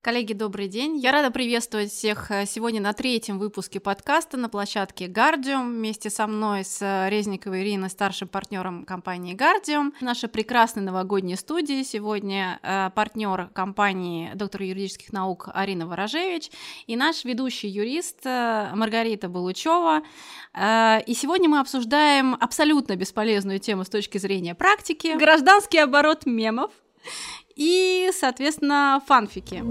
Коллеги, добрый день. Я рада приветствовать всех э, сегодня на третьем выпуске подкаста на площадке Guardium. Вместе со мной, с э, Резниковой Ириной, старшим партнером компании Guardium. В нашей прекрасной новогодней студии сегодня э, партнер компании доктор юридических наук Арина Ворожевич и наш ведущий юрист Маргарита Балучева. И сегодня мы обсуждаем абсолютно бесполезную тему с точки зрения практики – гражданский оборот мемов и, соответственно, фанфики.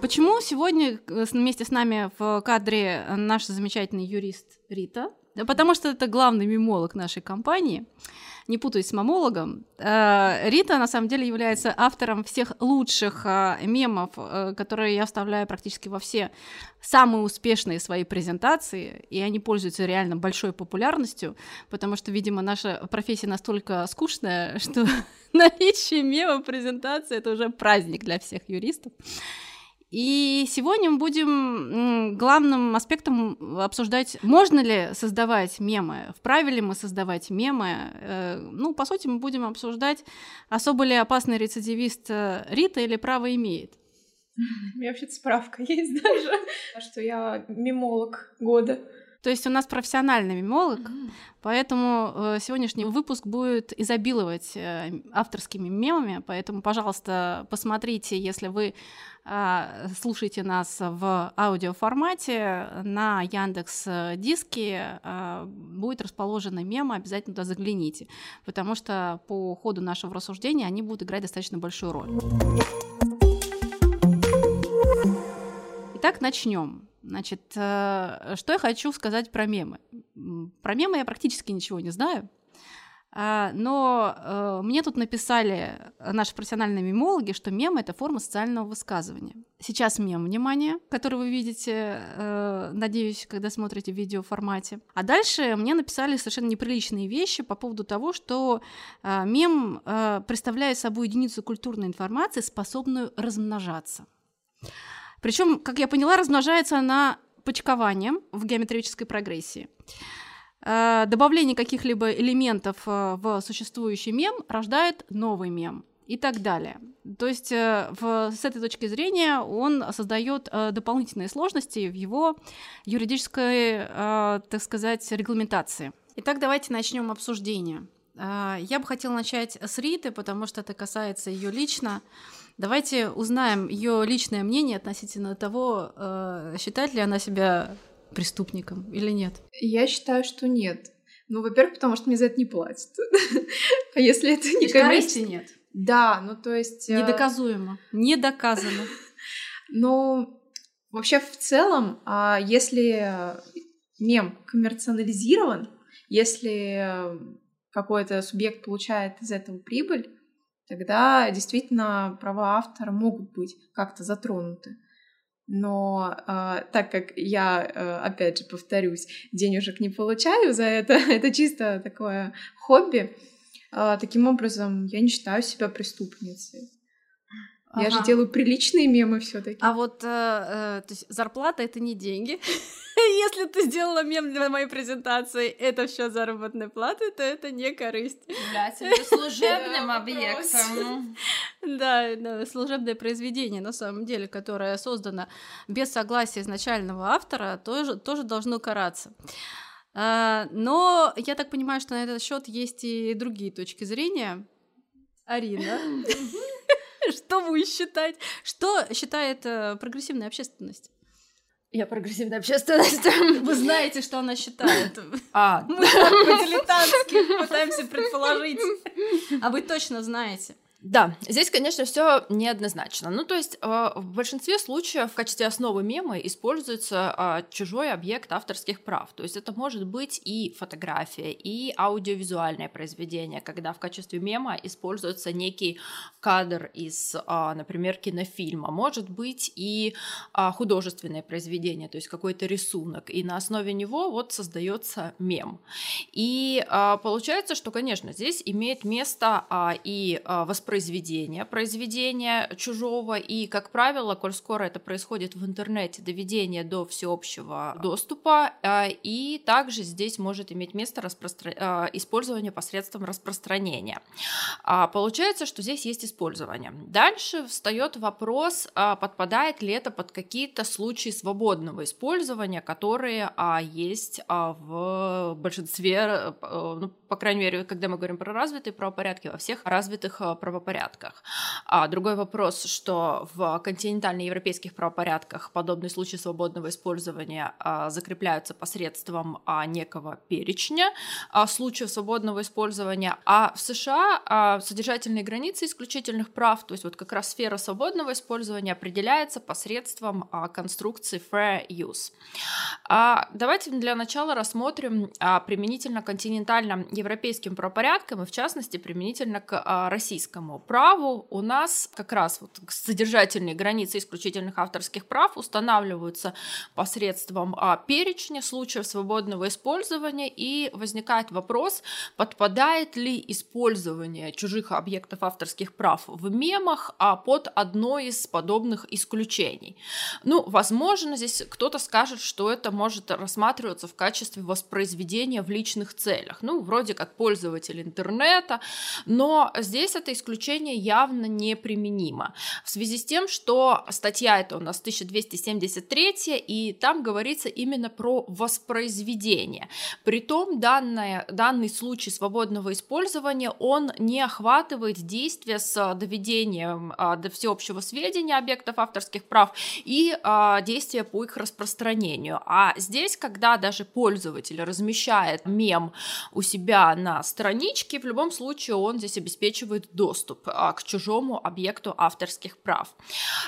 Почему сегодня вместе с нами в кадре наш замечательный юрист Рита? Потому что это главный мемолог нашей компании не путаюсь с мамологом. Э, Рита, на самом деле, является автором всех лучших э, мемов, э, которые я вставляю практически во все самые успешные свои презентации, и они пользуются реально большой популярностью, потому что, видимо, наша профессия настолько скучная, что наличие мема презентации — это уже праздник для всех юристов. И сегодня мы будем главным аспектом обсуждать, можно ли создавать мемы, вправе ли мы создавать мемы. Э, ну, по сути, мы будем обсуждать, особо ли опасный рецидивист э, Рита или право имеет. У меня вообще справка есть даже, что я мемолог года. То есть у нас профессиональный мемолог, mm-hmm. поэтому э, сегодняшний выпуск будет изобиловать э, авторскими мемами, поэтому, пожалуйста, посмотрите, если вы э, слушаете нас в аудиоформате, на Яндекс Диске э, будет расположена мема, обязательно туда загляните, потому что по ходу нашего рассуждения они будут играть достаточно большую роль. Итак, начнем. Значит, э, что я хочу сказать про мемы? Про мемы я практически ничего не знаю. А, но э, мне тут написали наши профессиональные мемологи, что мем — это форма социального высказывания. Сейчас мем, внимание, который вы видите, э, надеюсь, когда смотрите в видеоформате. А дальше мне написали совершенно неприличные вещи по поводу того, что мем представляет собой единицу культурной информации, способную размножаться. Причем, как я поняла, размножается она почкованием в геометрической прогрессии. Э, добавление каких-либо элементов э, в существующий мем рождает новый мем и так далее. То есть э, в, с этой точки зрения он создает дополнительные сложности в его юридической, так сказать, регламентации. Итак, давайте начнем обсуждение. Я бы хотела начать с Риты, потому что это касается ее лично. Давайте узнаем ее личное мнение относительно того, считает ли она себя преступником или нет. Я считаю, что нет. Ну, во-первых, потому что мне за это не платят. а если это не коммерческий... нет? Да, ну то есть... Э, Недоказуемо. Не доказано. Ну, вообще в целом, а если мем коммерциализирован, если какой-то субъект получает из этого прибыль, тогда действительно права автора могут быть как-то затронуты. Но э, так как я, э, опять же, повторюсь, денежек не получаю за это, это чисто такое хобби, э, таким образом я не считаю себя преступницей. Ага. Я же делаю приличные мемы все-таки. А вот э, э, то есть зарплата это не деньги. Если ты сделала мем для моей презентации, это все заработной платы, то это не корысть. Является служебным объектом. Да, да, служебное произведение, на самом деле, которое создано без согласия изначального автора, тоже, тоже должно караться. А, но я так понимаю, что на этот счет есть и другие точки зрения. Арина. Что вы считаете? Что считает э, прогрессивная общественность? Я прогрессивная общественность. Вы знаете, что она считает. А. Мы по-дилетантски пытаемся предположить. А вы точно знаете. Да, здесь, конечно, все неоднозначно. Ну, то есть э, в большинстве случаев в качестве основы мема используется э, чужой объект авторских прав. То есть это может быть и фотография, и аудиовизуальное произведение, когда в качестве мема используется некий кадр из, э, например, кинофильма. Может быть и художественное произведение, то есть какой-то рисунок, и на основе него вот создается мем. И получается, что, конечно, здесь имеет место и воспроизведение воспроизведения произведения чужого, и, как правило, коль скоро это происходит в интернете, доведение до всеобщего доступа, а, и также здесь может иметь место распростра... А, использование посредством распространения. А, получается, что здесь есть использование. Дальше встает вопрос, подпадает ли это под какие-то случаи свободного использования, которые есть в большинстве, э, ну, по крайней мере, когда мы говорим про развитые правопорядки, во всех развитых э, правопорядках. А другой вопрос, что в континентально-европейских правопорядках подобные случаи свободного использования а, закрепляются посредством а, некого перечня а, случаев свободного использования, а в США содержательные границы исключительных прав, то есть вот как раз сфера свободного использования определяется посредством конструкции fair use. Давайте для начала рассмотрим применительно континентально-европейским правопорядкам и в частности применительно к а, российскому праву. У нас как раз вот содержательные границы исключительных авторских прав устанавливаются посредством а, перечня случаев свободного использования и возникает вопрос, подпадает ли использование чужих объектов авторских прав в мемах а, под одно из подобных исключений. Ну, возможно, здесь кто-то скажет, что это может рассматриваться в качестве воспроизведения в личных целях. Ну, вроде как пользователь интернета, но здесь это исключение явно неприменимо. В связи с тем, что статья это у нас 1273, и там говорится именно про воспроизведение. Притом данное, данный случай свободного использования, он не охватывает действия с доведением а, до всеобщего сведения объектов авторских прав и а, действия по их распространению. А здесь, когда даже пользователь размещает мем у себя на страничке, в любом случае он здесь обеспечивает доступ а, к чужому объекту авторских прав.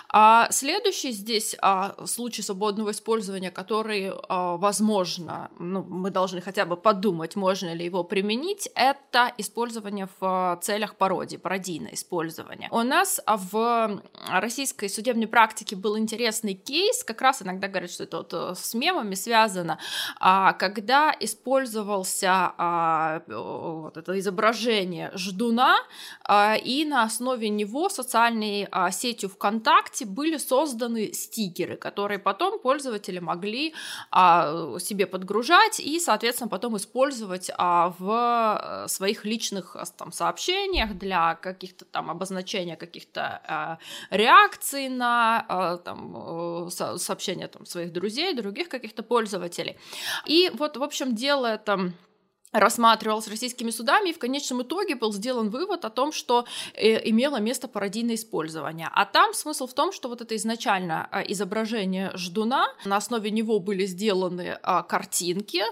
А, следующий здесь а, случай свободного использования, который, а, возможно, ну, мы должны хотя бы подумать, можно ли его применить, это использование в целях пародии, пародийное использование. У нас в российской судебной практике был интересный кейс, как раз иногда говорят, что это вот э, с мемами связано, а, когда использовался а, вот это изображение ждуна, а, и на основе него социальной а, сетью ВКонтакте были созданы стикеры, которые потом пользователи могли а, себе подгружать и, соответственно, потом использовать в э, своих личных там, сообщениях для каких-то там обозначения каких-то реакций на там, сообщения там, своих друзей, других каких-то пользователей. И вот, в общем, делая там рассматривалось российскими судами, и в конечном итоге был сделан вывод о том, что э, имело место пародийное использование. А там смысл в том, что вот это изначально э, изображение ждуна, на основе него были сделаны э, картинки,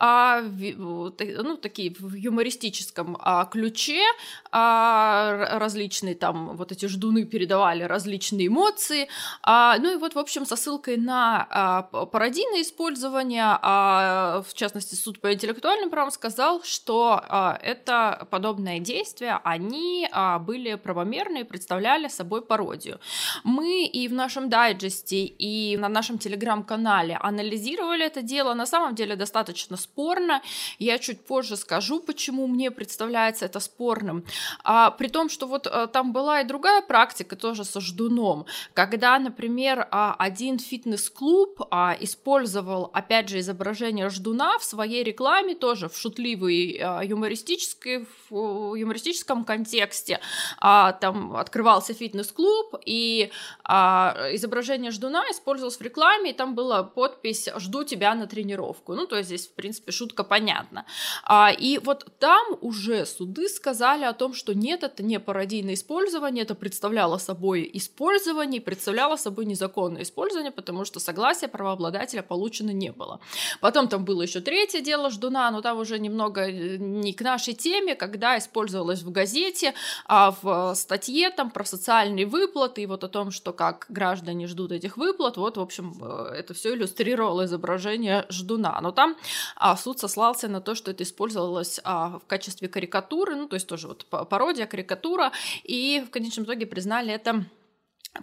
э, ну, такие в юмористическом ключе, различные там вот эти ждуны передавали различные эмоции, ну и вот, в общем, со ссылкой на пародийное использование, в частности, суд по интеллектуальным правам сказал, сказал, что а, это подобные действия, они а, были правомерны представляли собой пародию. Мы и в нашем дайджесте, и на нашем телеграм-канале анализировали это дело. На самом деле достаточно спорно. Я чуть позже скажу, почему мне представляется это спорным. А, при том, что вот а, там была и другая практика тоже со ждуном, когда, например, а, один фитнес-клуб а, использовал, опять же, изображение ждуна в своей рекламе тоже в шутливом шутливый, а, юмористический, в юмористическом контексте. А, там открывался фитнес-клуб, и а, изображение ждуна использовалось в рекламе, и там была подпись «Жду тебя на тренировку». Ну, то есть здесь, в принципе, шутка понятна. А, и вот там уже суды сказали о том, что нет, это не пародийное использование, это представляло собой использование, представляло собой незаконное использование, потому что согласия правообладателя получено не было. Потом там было еще третье дело ждуна, но там уже немного э, не к нашей теме, когда использовалось в газете, а в статье там про социальные выплаты и вот о том, что как граждане ждут этих выплат, вот, в общем, э, это все иллюстрировало изображение ждуна. Но там а, суд сослался на то, что это использовалось а, в качестве карикатуры, ну, то есть тоже вот пародия, карикатура, и в конечном итоге признали это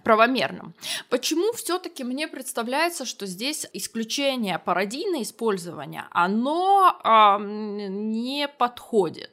правомерным. Почему все-таки мне представляется, что здесь исключение пародийное использование, оно а, не подходит?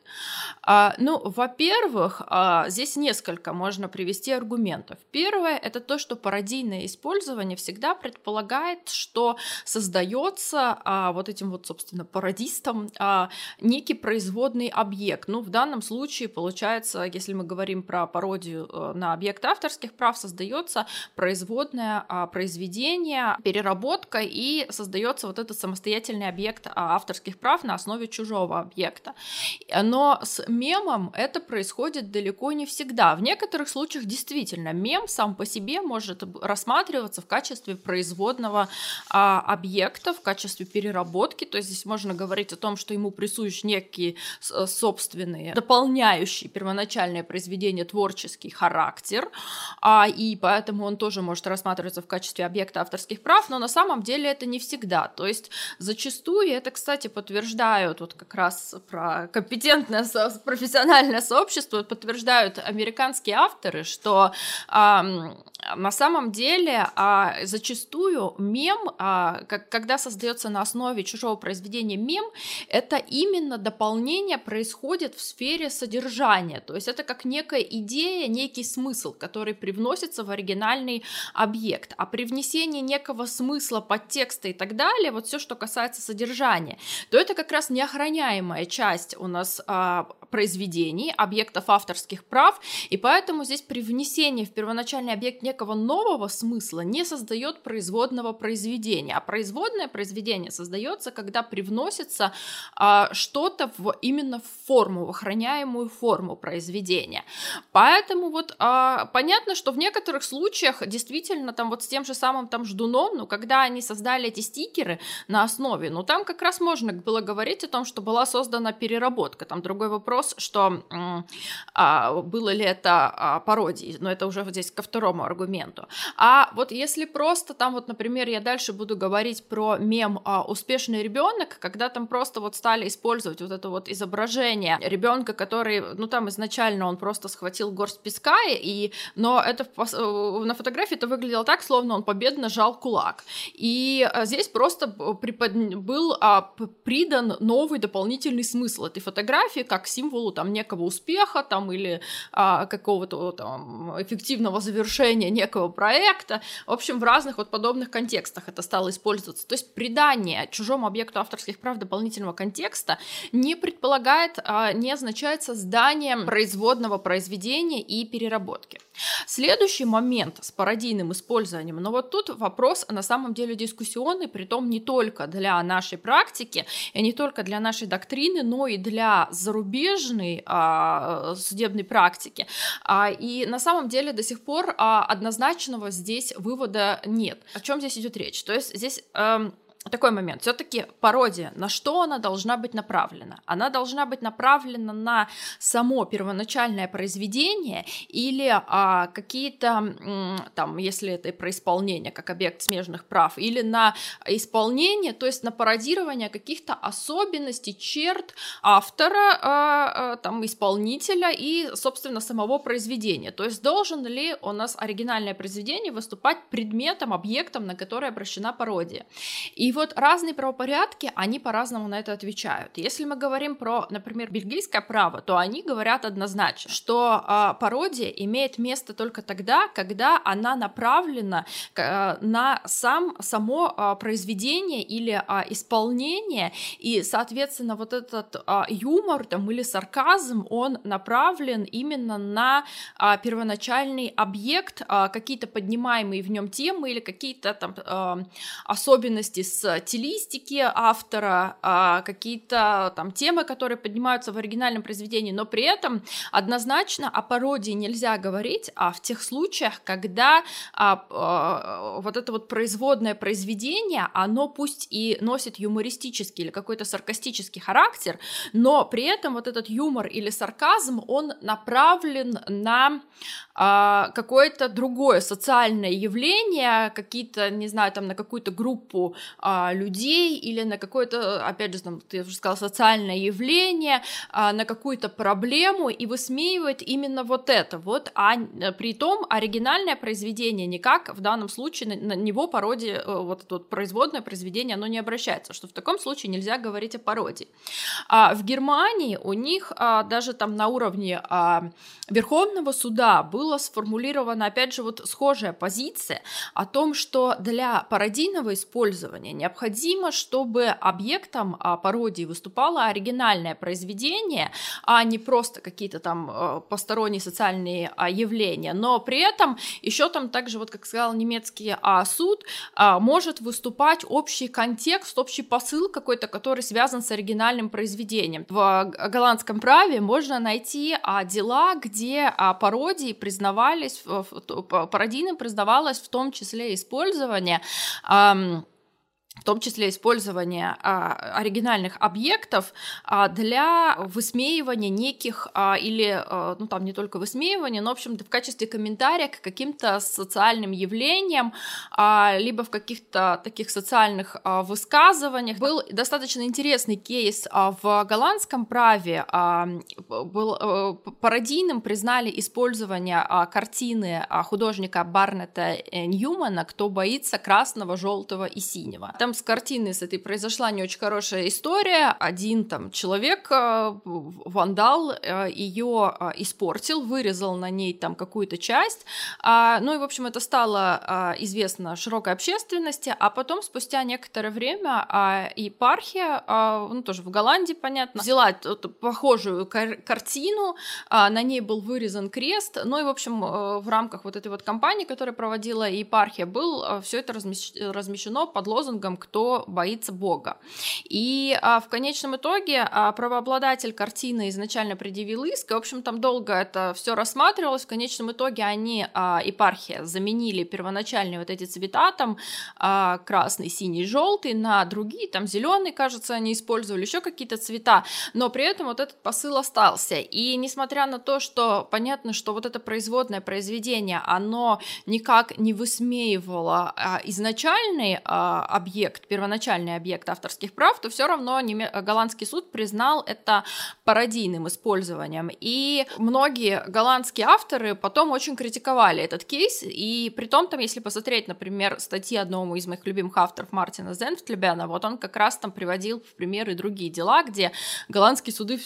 А, ну, во-первых, а, здесь несколько можно привести аргументов. Первое это то, что пародийное использование всегда предполагает, что создается а, вот этим вот, собственно, пародистом а, некий производный объект. Ну, в данном случае получается, если мы говорим про пародию э, на объект авторских прав, создается создается производное а, произведение, переработка и создается вот этот самостоятельный объект а, авторских прав на основе чужого объекта. Но с мемом это происходит далеко не всегда. В некоторых случаях действительно мем сам по себе может рассматриваться в качестве производного а, объекта, в качестве переработки. То есть здесь можно говорить о том, что ему присущ некий собственный, дополняющий первоначальное произведение творческий характер, и поэтому он тоже может рассматриваться в качестве объекта авторских прав, но на самом деле это не всегда. То есть зачастую, это, кстати, подтверждают вот как раз про компетентное профессиональное сообщество, подтверждают американские авторы, что а, на самом деле а, зачастую мем, а, как, когда создается на основе чужого произведения мем, это именно дополнение происходит в сфере содержания. То есть это как некая идея, некий смысл, который привносится в оригинальный объект. А при внесении некого смысла, подтекста и так далее, вот все, что касается содержания, то это как раз неохраняемая часть у нас а, произведений, объектов авторских прав, и поэтому здесь при внесении в первоначальный объект некого нового смысла не создает производного произведения, а производное произведение создается, когда привносится а, что-то в, именно в форму, в охраняемую форму произведения. Поэтому вот а, понятно, что в некоторых случаях действительно там вот с тем же самым там ждуном, ну когда они создали эти стикеры на основе, ну там как раз можно было говорить о том, что была создана переработка. Там другой вопрос, что а, было ли это а, пародией, но это уже вот здесь ко второму аргументу. А вот если просто там вот, например, я дальше буду говорить про мем а, «Успешный ребенок», когда там просто вот стали использовать вот это вот изображение ребенка, который, ну там изначально он просто схватил горсть песка, и, но это э, на фотографии это выглядело так, словно он победно жал кулак. И а, здесь просто препод... был а, придан новый дополнительный смысл этой фотографии как символу там некого успеха там или а, какого-то там эффективного завершения некого проекта. В общем, в разных вот подобных контекстах это стало использоваться. То есть придание чужому объекту авторских прав дополнительного контекста не предполагает, а, не означает создание производного произведения и переработки. Следующий момент с пародийным использованием, но вот тут вопрос на самом деле дискуссионный, при том не только для нашей практики, и не только для нашей доктрины, но и для зарубежной а, судебной практики. А, и на самом деле до сих пор а, однозначного здесь вывода нет. О чем здесь идет речь? То есть здесь... А, такой момент. Все-таки пародия, на что она должна быть направлена? Она должна быть направлена на само первоначальное произведение или а, какие-то, там, если это про исполнение как объект смежных прав, или на исполнение, то есть на пародирование каких-то особенностей, черт автора, а, а, там, исполнителя и, собственно, самого произведения. То есть должен ли у нас оригинальное произведение выступать предметом, объектом, на который обращена пародия. И вот разные правопорядки, они по-разному на это отвечают. Если мы говорим про, например, бельгийское право, то они говорят однозначно, что э, пародия имеет место только тогда, когда она направлена э, на сам, само э, произведение или э, исполнение, и, соответственно, вот этот э, юмор там, или сарказм, он направлен именно на э, первоначальный объект, э, какие-то поднимаемые в нем темы или какие-то там э, особенности с стилистики автора, а, какие-то там темы, которые поднимаются в оригинальном произведении, но при этом однозначно о пародии нельзя говорить, а в тех случаях, когда а, а, вот это вот производное произведение, оно пусть и носит юмористический или какой-то саркастический характер, но при этом вот этот юмор или сарказм, он направлен на какое-то другое социальное явление, какие-то, не знаю, там на какую-то группу а, людей или на какое-то, опять же, там, ты уже сказала, социальное явление, а, на какую-то проблему и высмеивает именно вот это, вот, а при том оригинальное произведение никак в данном случае на, на него пародия, э, вот это вот производное произведение, оно не обращается, что в таком случае нельзя говорить о пародии. А в Германии у них а, даже там на уровне а, Верховного суда было сформулировано, опять же, вот схожая позиция о том, что для пародийного использования необходимо, чтобы объектом а, пародии выступало оригинальное произведение, а не просто какие-то там а, посторонние социальные а, явления. Но при этом еще там также, вот как сказал немецкий а, суд, может выступать общий контекст, общий посыл какой-то, который связан с оригинальным произведением. В голландском праве можно найти дела, где пародии признавались, пародийным признавалось в том числе использование в том числе использование а, оригинальных объектов а, для высмеивания неких а, или, а, ну там не только высмеивания, но, в общем-то, в качестве комментария к каким-то социальным явлениям, а, либо в каких-то таких социальных а, высказываниях. Был достаточно интересный кейс а, в голландском праве, а, был а, пародийным признали использование а, картины а, художника Барнета Ньюмана «Кто боится красного, желтого и синего». Там там с картиной с этой произошла не очень хорошая история. Один там человек, э, вандал, э, ее э, испортил, вырезал на ней там какую-то часть. А, ну и, в общем, это стало известно широкой общественности, а потом, спустя некоторое время, епархия, ну тоже в Голландии, понятно, взяла похожую картину, на ней был вырезан крест, ну и, в общем, в рамках вот этой вот кампании, которая проводила епархия, был все это размещено под лозунгом кто боится Бога. И а, в конечном итоге а, правообладатель картины изначально предъявил иск, и, в общем, там долго это все рассматривалось. В конечном итоге они, а, епархия, заменили первоначальные вот эти цвета, там а, красный, синий, желтый, на другие, там зеленый, кажется, они использовали еще какие-то цвета, но при этом вот этот посыл остался. И несмотря на то, что понятно, что вот это производное произведение, оно никак не высмеивало а, изначальный а, объект, объект, первоначальный объект авторских прав, то все равно голландский суд признал это пародийным использованием. И многие голландские авторы потом очень критиковали этот кейс, и при том там, если посмотреть, например, статьи одного из моих любимых авторов Мартина Зенфтлебена, вот он как раз там приводил в примеры другие дела, где голландские суды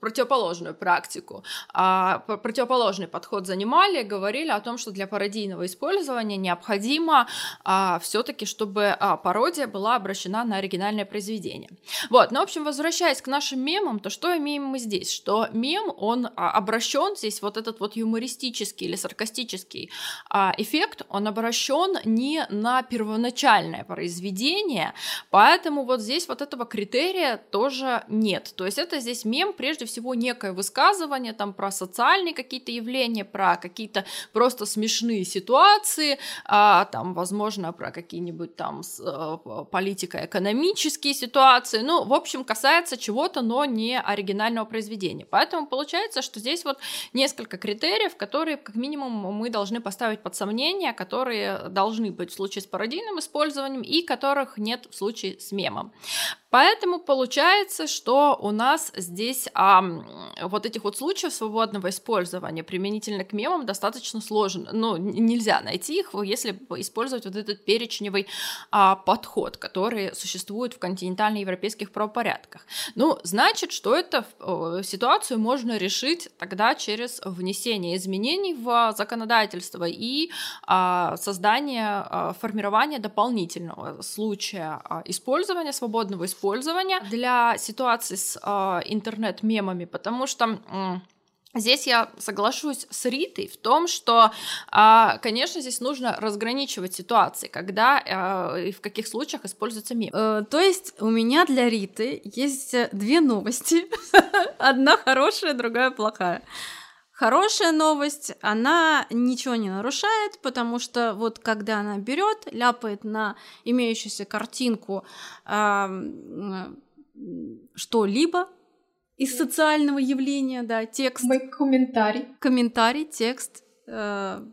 противоположную практику, а противоположный подход занимали, говорили о том, что для пародийного использования необходимо а, все-таки, чтобы а, пародия была обращена на оригинальное произведение. Вот, ну, в общем, возвращаясь к нашим мемам, то что имеем мы здесь? Что мем, он а, обращен здесь, вот этот вот юмористический или саркастический а, эффект, он обращен не на первоначальное произведение, поэтому вот здесь вот этого критерия тоже нет. То есть это здесь мем прежде всего некое высказывание там про социальные какие-то явления, про какие-то просто смешные ситуации, а, там, возможно, про какие-нибудь там э, политико-экономические ситуации. Ну, в общем, касается чего-то, но не оригинального произведения. Поэтому получается, что здесь вот несколько критериев, которые, как минимум, мы должны поставить под сомнение, которые должны быть в случае с пародийным использованием и которых нет в случае с мемом. Поэтому получается, что у нас здесь а, вот этих вот случаев свободного использования применительно к мемам достаточно сложно. Ну, нельзя найти их, если использовать вот этот перечневый а, подход, который существует в континентально-европейских правопорядках. Ну, значит, что это ситуацию можно решить тогда через внесение изменений в законодательство и а, создание, а, формирование дополнительного случая а, использования свободного использования использования для ситуации с э, интернет-мемами, потому что э, Здесь я соглашусь с Ритой в том, что, а, конечно, здесь нужно разграничивать ситуации, когда а, и в каких случаях используется мем. Э, то есть у меня для Риты есть две новости. Одна хорошая, другая плохая. Хорошая новость, она ничего не нарушает, потому что вот когда она берет, ляпает на имеющуюся картинку э, что-либо из социального явления, да, текст. Мой комментарий. А,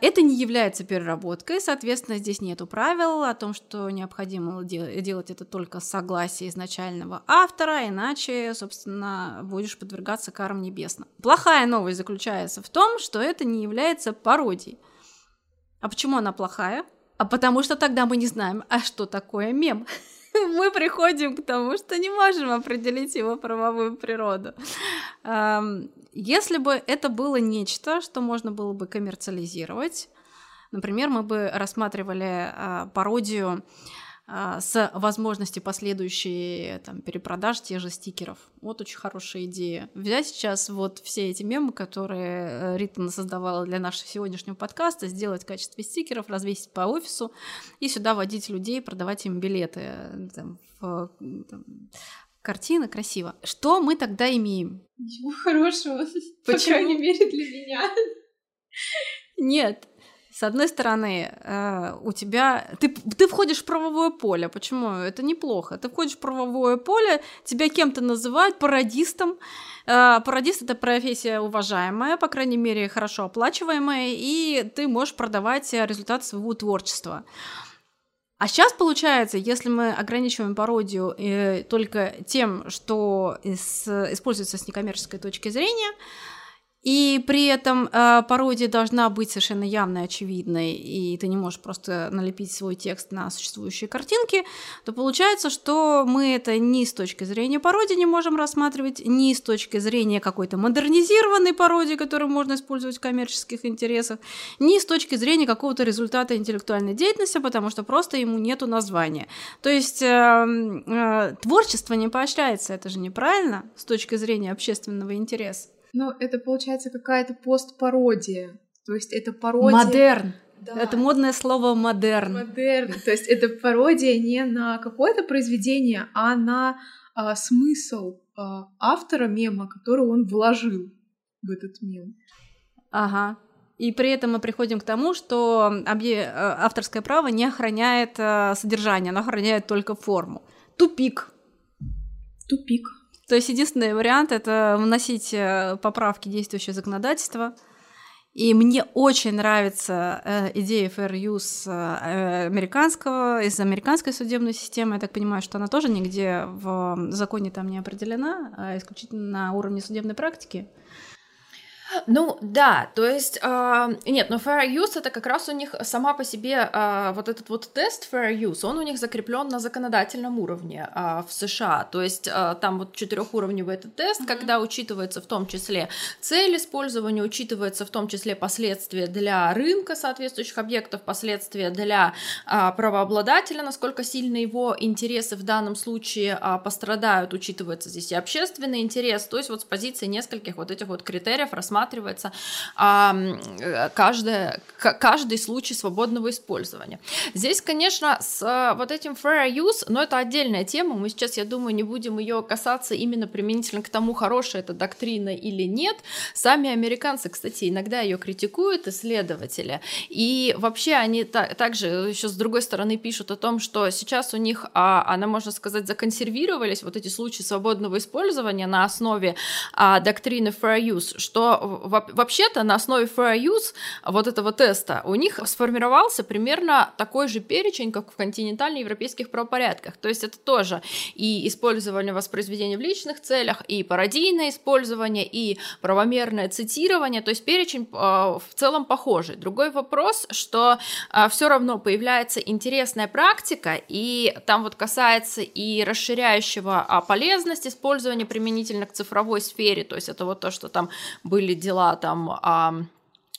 это не является переработкой, соответственно, здесь нету правил о том, что необходимо делать это только с согласия изначального автора, иначе, собственно, будешь подвергаться карам небесным. Плохая новость заключается в том, что это не является пародией. А почему она плохая? А потому что тогда мы не знаем, а что такое мем. Мы приходим к тому, что не можем определить его правовую природу. Если бы это было нечто, что можно было бы коммерциализировать, например, мы бы рассматривали а, пародию а, с возможностью последующей там, перепродаж тех же стикеров. Вот очень хорошая идея. Взять сейчас вот все эти мемы, которые э, Рита создавала для нашего сегодняшнего подкаста, сделать в качестве стикеров, развесить по офису и сюда водить людей, продавать им билеты э, там, в, там, картина красиво. Что мы тогда имеем? Ничего хорошего, Почему? по крайней мере для меня. Нет, с одной стороны, э, у тебя... Ты, ты входишь в правовое поле. Почему? Это неплохо. Ты входишь в правовое поле, тебя кем-то называют пародистом. Э, пародист — это профессия уважаемая, по крайней мере, хорошо оплачиваемая, и ты можешь продавать результат своего творчества. А сейчас получается, если мы ограничиваем пародию э, только тем, что из, используется с некоммерческой точки зрения, и при этом э, пародия должна быть совершенно явной, очевидной, и ты не можешь просто налепить свой текст на существующие картинки, то получается, что мы это ни с точки зрения пародии не можем рассматривать, ни с точки зрения какой-то модернизированной пародии, которую можно использовать в коммерческих интересах, ни с точки зрения какого-то результата интеллектуальной деятельности, потому что просто ему нету названия. То есть э, э, творчество не поощряется, это же неправильно с точки зрения общественного интереса. Ну, это получается какая-то постпародия. То есть это пародия... Модерн. Да. Это модное слово модерн. Модерн. То есть это пародия не на какое-то произведение, а на а, смысл а, автора мема, который он вложил в этот мем. Ага. И при этом мы приходим к тому, что э, авторское право не охраняет э, содержание, оно охраняет только форму. Тупик. Тупик. То есть единственный вариант это вносить э, поправки в действующее законодательство. И мне очень нравится э, идея fair use э, американского, из американской судебной системы. Я так понимаю, что она тоже нигде в законе там не определена, а исключительно на уровне судебной практики. Ну да, то есть э, нет, но fair use это как раз у них сама по себе э, вот этот вот тест fair use, он у них закреплен на законодательном уровне э, в США, то есть э, там вот четырехуровневый этот тест, mm-hmm. когда учитывается в том числе цель использования, учитывается в том числе последствия для рынка соответствующих объектов, последствия для э, правообладателя, насколько сильно его интересы в данном случае э, пострадают, учитывается здесь и общественный интерес, то есть вот с позиции нескольких вот этих вот критериев рассматривается рассматривается а, каждое, каждый случай свободного использования. Здесь, конечно, с а, вот этим fair use, но это отдельная тема, мы сейчас, я думаю, не будем ее касаться именно применительно к тому, хорошая эта доктрина или нет. Сами американцы, кстати, иногда ее критикуют, исследователи, и вообще они та- также еще с другой стороны пишут о том, что сейчас у них, а, она, можно сказать, законсервировались вот эти случаи свободного использования на основе а, доктрины fair use, что вообще-то на основе fair use вот этого теста у них сформировался примерно такой же перечень, как в континентально-европейских правопорядках. То есть это тоже и использование воспроизведения в личных целях, и пародийное использование, и правомерное цитирование. То есть перечень э, в целом похожий. Другой вопрос, что э, все равно появляется интересная практика, и там вот касается и расширяющего а, полезность использования применительно к цифровой сфере. То есть это вот то, что там были дела там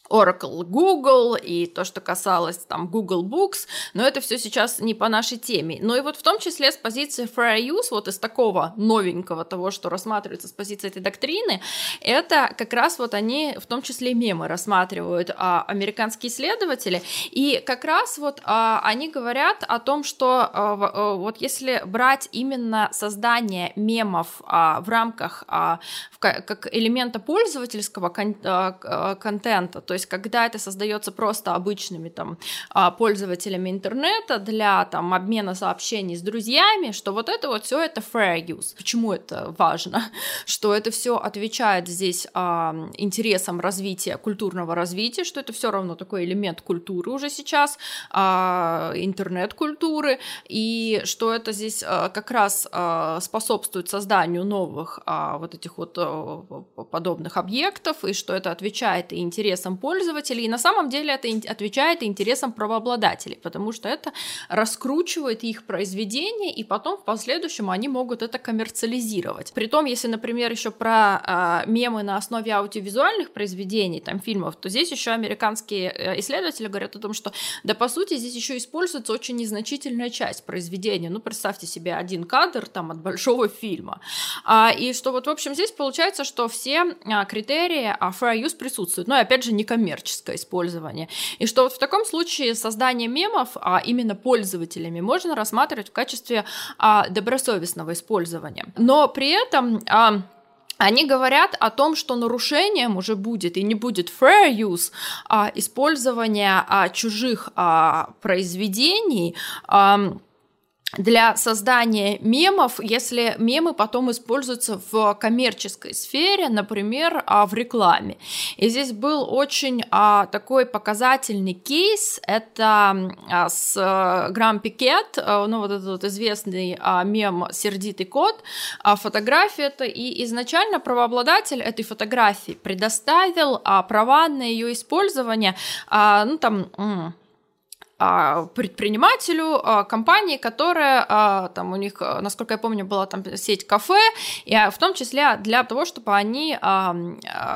Oracle Google и то, что касалось там Google Books, но это все сейчас не по нашей теме. Но и вот в том числе с позиции fair use, вот из такого новенького того, что рассматривается с позиции этой доктрины, это как раз вот они в том числе мемы рассматривают а, американские исследователи, и как раз вот а, они говорят о том, что а, а, вот если брать именно создание мемов а, в рамках а, в, как элемента пользовательского кон, а, контента, то есть когда это создается просто обычными там а, пользователями интернета для там обмена сообщений с друзьями, что вот это вот все это fair use. Почему это важно? Что это все отвечает здесь а, интересам развития, культурного развития, что это все равно такой элемент культуры уже сейчас, а, интернет-культуры, и что это здесь а, как раз а, способствует созданию новых а, вот этих вот а, подобных объектов, и что это отвечает и интересам пользователей, и на самом деле это отвечает и интересам правообладателей, потому что это раскручивает их произведения, и потом в последующем они могут это коммерциализировать. Притом, если, например, еще про а, мемы на основе аудиовизуальных произведений, там фильмов, то здесь еще американские э, исследователи говорят о том, что да по сути здесь еще используется очень незначительная часть произведения. Ну представьте себе один кадр там от большого фильма, а, и что вот в общем здесь получается, что все а, критерии а, fair use присутствуют, но ну, опять же некоммерческое использование, и что вот в таком случае создание мемов а, именно пользователями можно рассматривать в качестве а, добросовестного использования, но при этом а, они говорят о том, что нарушением уже будет и не будет fair use а, использования а, чужих а, произведений. А, для создания мемов, если мемы потом используются в коммерческой сфере, например, а, в рекламе. И здесь был очень а, такой показательный кейс, это а, с а, Грам Пикет, а, ну вот этот вот известный мем «Сердитый кот», фотография это, и изначально правообладатель этой фотографии предоставил права на ее использование, ну там предпринимателю а, компании, которая а, там у них, насколько я помню, была там сеть кафе, и в том числе для того, чтобы они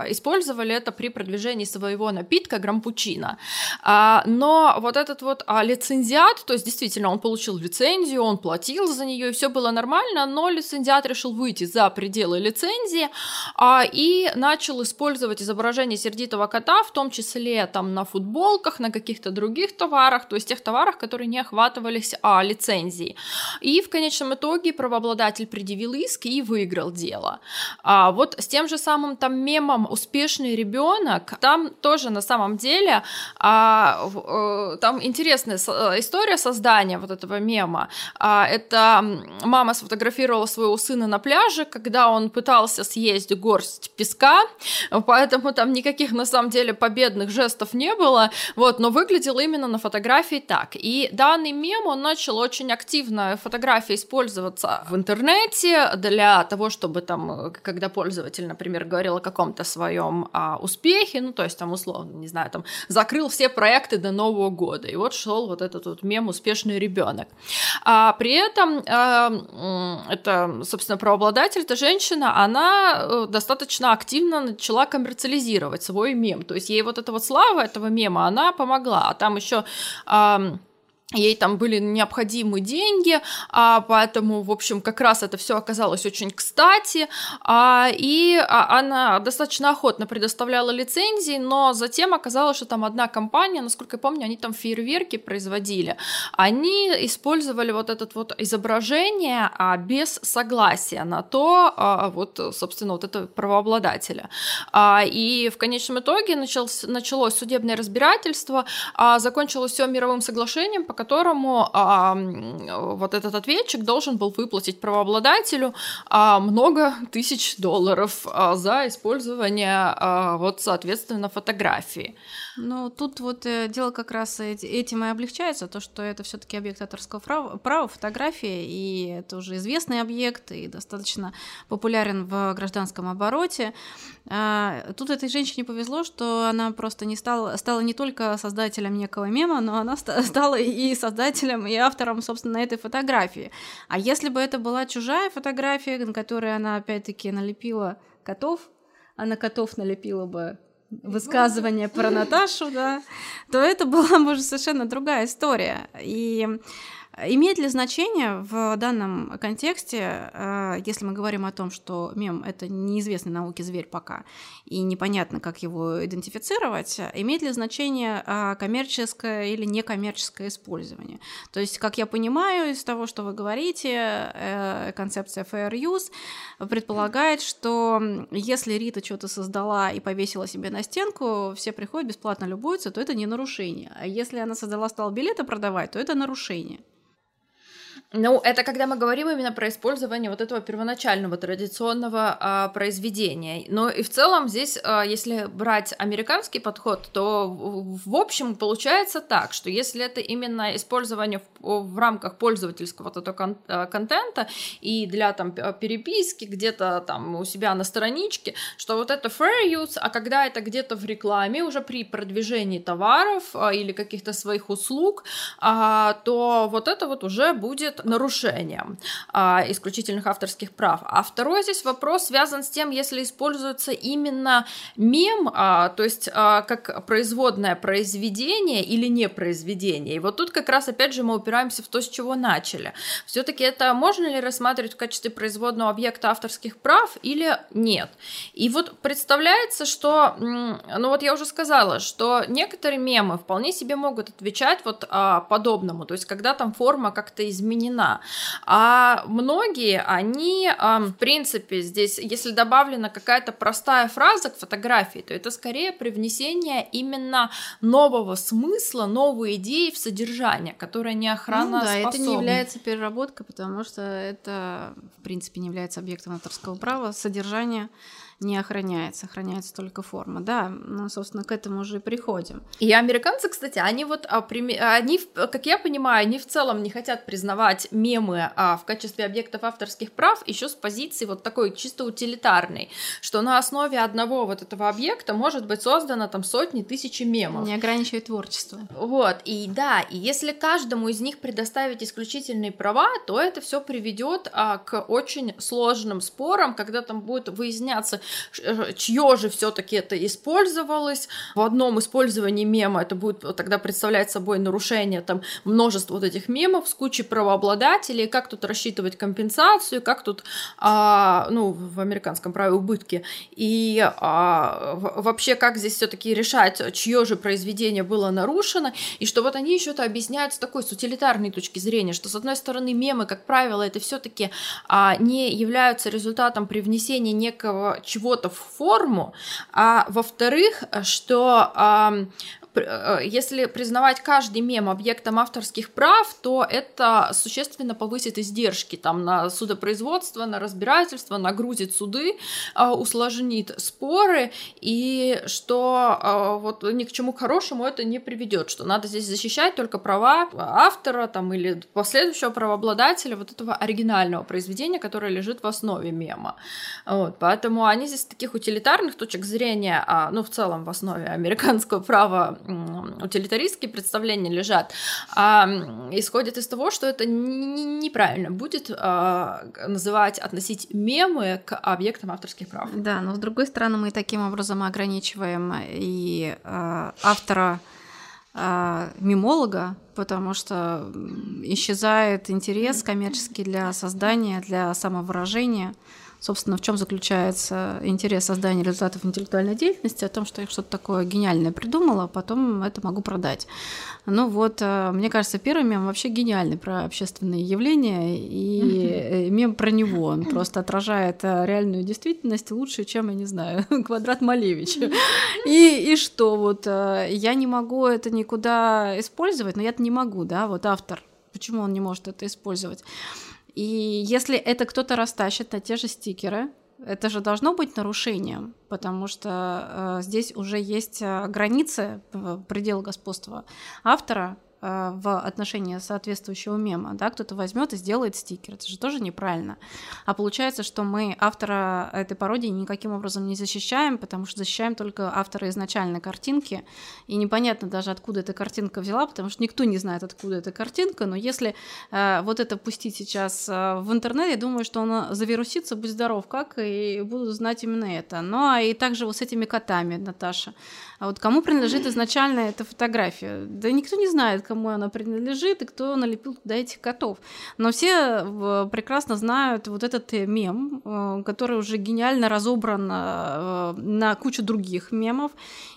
использовали это при продвижении своего напитка грампучино. Но вот этот вот лицензиат, то есть действительно он получил лицензию, он платил за нее, и все было нормально, но лицензиат решил выйти за пределы лицензии и начал использовать изображение сердитого кота, в том числе там на футболках, на каких-то других товарах, то есть тех товарах, которые не охватывались а, лицензией. И в конечном итоге правообладатель предъявил иск и выиграл дело. А, вот с тем же самым там мемом «Успешный ребенок», там тоже на самом деле а, а, там интересная э, история создания вот этого мема. А, это мама сфотографировала своего сына на пляже, когда он пытался съесть горсть песка, поэтому там никаких на самом деле победных жестов не было, вот, но выглядело именно на фотографии фотографий так. И данный мем, он начал очень активно фотографии использоваться в интернете для того, чтобы там, когда пользователь, например, говорил о каком-то своем а, успехе, ну, то есть там условно, не знаю, там закрыл все проекты до Нового года, и вот шел вот этот вот мем «Успешный ребенок». А при этом а, это, собственно, правообладатель, эта женщина, она э, достаточно активно начала коммерциализировать свой мем, то есть ей вот эта вот слава этого мема, она помогла, а там еще Um, ей там были необходимы деньги, а, поэтому, в общем, как раз это все оказалось очень кстати, а, и а, она достаточно охотно предоставляла лицензии, но затем оказалось, что там одна компания, насколько я помню, они там фейерверки производили, они использовали вот это вот изображение а, без согласия на то, а, вот, собственно, вот это правообладателя. А, и в конечном итоге началось, началось судебное разбирательство, а, закончилось все мировым соглашением, по которому а, вот этот ответчик должен был выплатить правообладателю а, много тысяч долларов а, за использование а, вот соответственно фотографии. Ну, тут вот э, дело как раз этим и облегчается, то, что это все таки объект авторского права, права, фотографии, и это уже известный объект, и достаточно популярен в гражданском обороте. А, тут этой женщине повезло, что она просто не стала, стала не только создателем некого мема, но она стала и создателем, и автором, собственно, этой фотографии. А если бы это была чужая фотография, на которой она опять-таки налепила котов, а на котов налепила бы высказывание про Наташу, да, то это была, может, совершенно другая история. И Имеет ли значение в данном контексте, э, если мы говорим о том, что мем — это неизвестный науке зверь пока, и непонятно, как его идентифицировать, имеет ли значение э, коммерческое или некоммерческое использование? То есть, как я понимаю из того, что вы говорите, э, концепция fair use предполагает, что если Рита что-то создала и повесила себе на стенку, все приходят, бесплатно любуются, то это не нарушение. А если она создала стал билеты продавать, то это нарушение. Ну, это когда мы говорим именно про использование вот этого первоначального традиционного а, произведения. Но и в целом здесь, а, если брать американский подход, то в, в общем получается так, что если это именно использование в, в рамках пользовательского вот этого кон, а, контента и для там переписки где-то там у себя на страничке, что вот это fair use, а когда это где-то в рекламе уже при продвижении товаров а, или каких-то своих услуг, а, то вот это вот уже будет нарушением а, исключительных авторских прав. А второй здесь вопрос связан с тем, если используется именно мем, а, то есть а, как производное произведение или не произведение. И вот тут как раз опять же мы упираемся в то, с чего начали. Все-таки это можно ли рассматривать в качестве производного объекта авторских прав или нет? И вот представляется, что, ну вот я уже сказала, что некоторые мемы вполне себе могут отвечать вот а, подобному, то есть когда там форма как-то изменена изменена. А многие, они, в принципе, здесь, если добавлена какая-то простая фраза к фотографии, то это скорее привнесение именно нового смысла, новой идеи в содержание, которое не охрана ну, да, это не является переработкой, потому что это, в принципе, не является объектом авторского права. Содержание не охраняется, охраняется только форма. Да, ну, собственно, к этому уже и приходим. И американцы, кстати, они вот, а, они, как я понимаю, они в целом не хотят признавать мемы а, в качестве объектов авторских прав еще с позиции вот такой чисто утилитарной, что на основе одного вот этого объекта может быть создано там сотни, тысячи мемов. Не ограничивает творчество. Вот, и да, и если каждому из них предоставить исключительные права, то это все приведет а, к очень сложным спорам, когда там будет выясняться, чье же все-таки это использовалось. В одном использовании мема это будет тогда представлять собой нарушение там множества вот этих мемов с кучей правообладателей, как тут рассчитывать компенсацию, как тут, а, ну, в американском праве убытки, и а, вообще как здесь все-таки решать, чье же произведение было нарушено, и что вот они еще это объясняют с такой с утилитарной точки зрения, что с одной стороны мемы, как правило, это все-таки а, не являются результатом привнесения некого чего-то в форму, а во-вторых, что если признавать каждый мем объектом авторских прав, то это существенно повысит издержки там, на судопроизводство, на разбирательство, нагрузит суды, э, усложнит споры, и что э, вот ни к чему хорошему это не приведет, что надо здесь защищать только права автора там, или последующего правообладателя вот этого оригинального произведения, которое лежит в основе мема. Вот, поэтому они здесь таких утилитарных точек зрения, а, ну, в целом в основе американского права утилитаристские представления лежат, а исходит из того, что это неправильно будет а, называть, относить мемы к объектам авторских прав. Да, но с другой стороны мы таким образом ограничиваем и а, автора а, мемолога, потому что исчезает интерес коммерческий для создания, для самовыражения собственно, в чем заключается интерес создания результатов интеллектуальной деятельности, о том, что я что-то такое гениальное придумала, а потом это могу продать. Ну вот, э, мне кажется, первый мем вообще гениальный про общественные явления, и мем про него, он просто отражает э, реальную действительность лучше, чем, я не знаю, квадрат Малевича. И, и что, вот, э, я не могу это никуда использовать, но я-то не могу, да, вот автор, почему он не может это использовать? И если это кто-то растащит на те же стикеры, это же должно быть нарушением, потому что э, здесь уже есть э, границы, э, предел господства автора, в отношении соответствующего мема, да, кто-то возьмет и сделает стикер, это же тоже неправильно. А получается, что мы автора этой пародии никаким образом не защищаем, потому что защищаем только автора изначальной картинки, и непонятно даже, откуда эта картинка взяла, потому что никто не знает, откуда эта картинка, но если э, вот это пустить сейчас э, в интернет, я думаю, что он завирусится, будь здоров, как, и будут знать именно это. Ну, а и также вот с этими котами, Наташа. А вот кому принадлежит изначально эта фотография? Да никто не знает, кому она принадлежит и кто налепил туда этих котов. Но все прекрасно знают вот этот мем, э, который уже гениально разобран э, на кучу других мемов.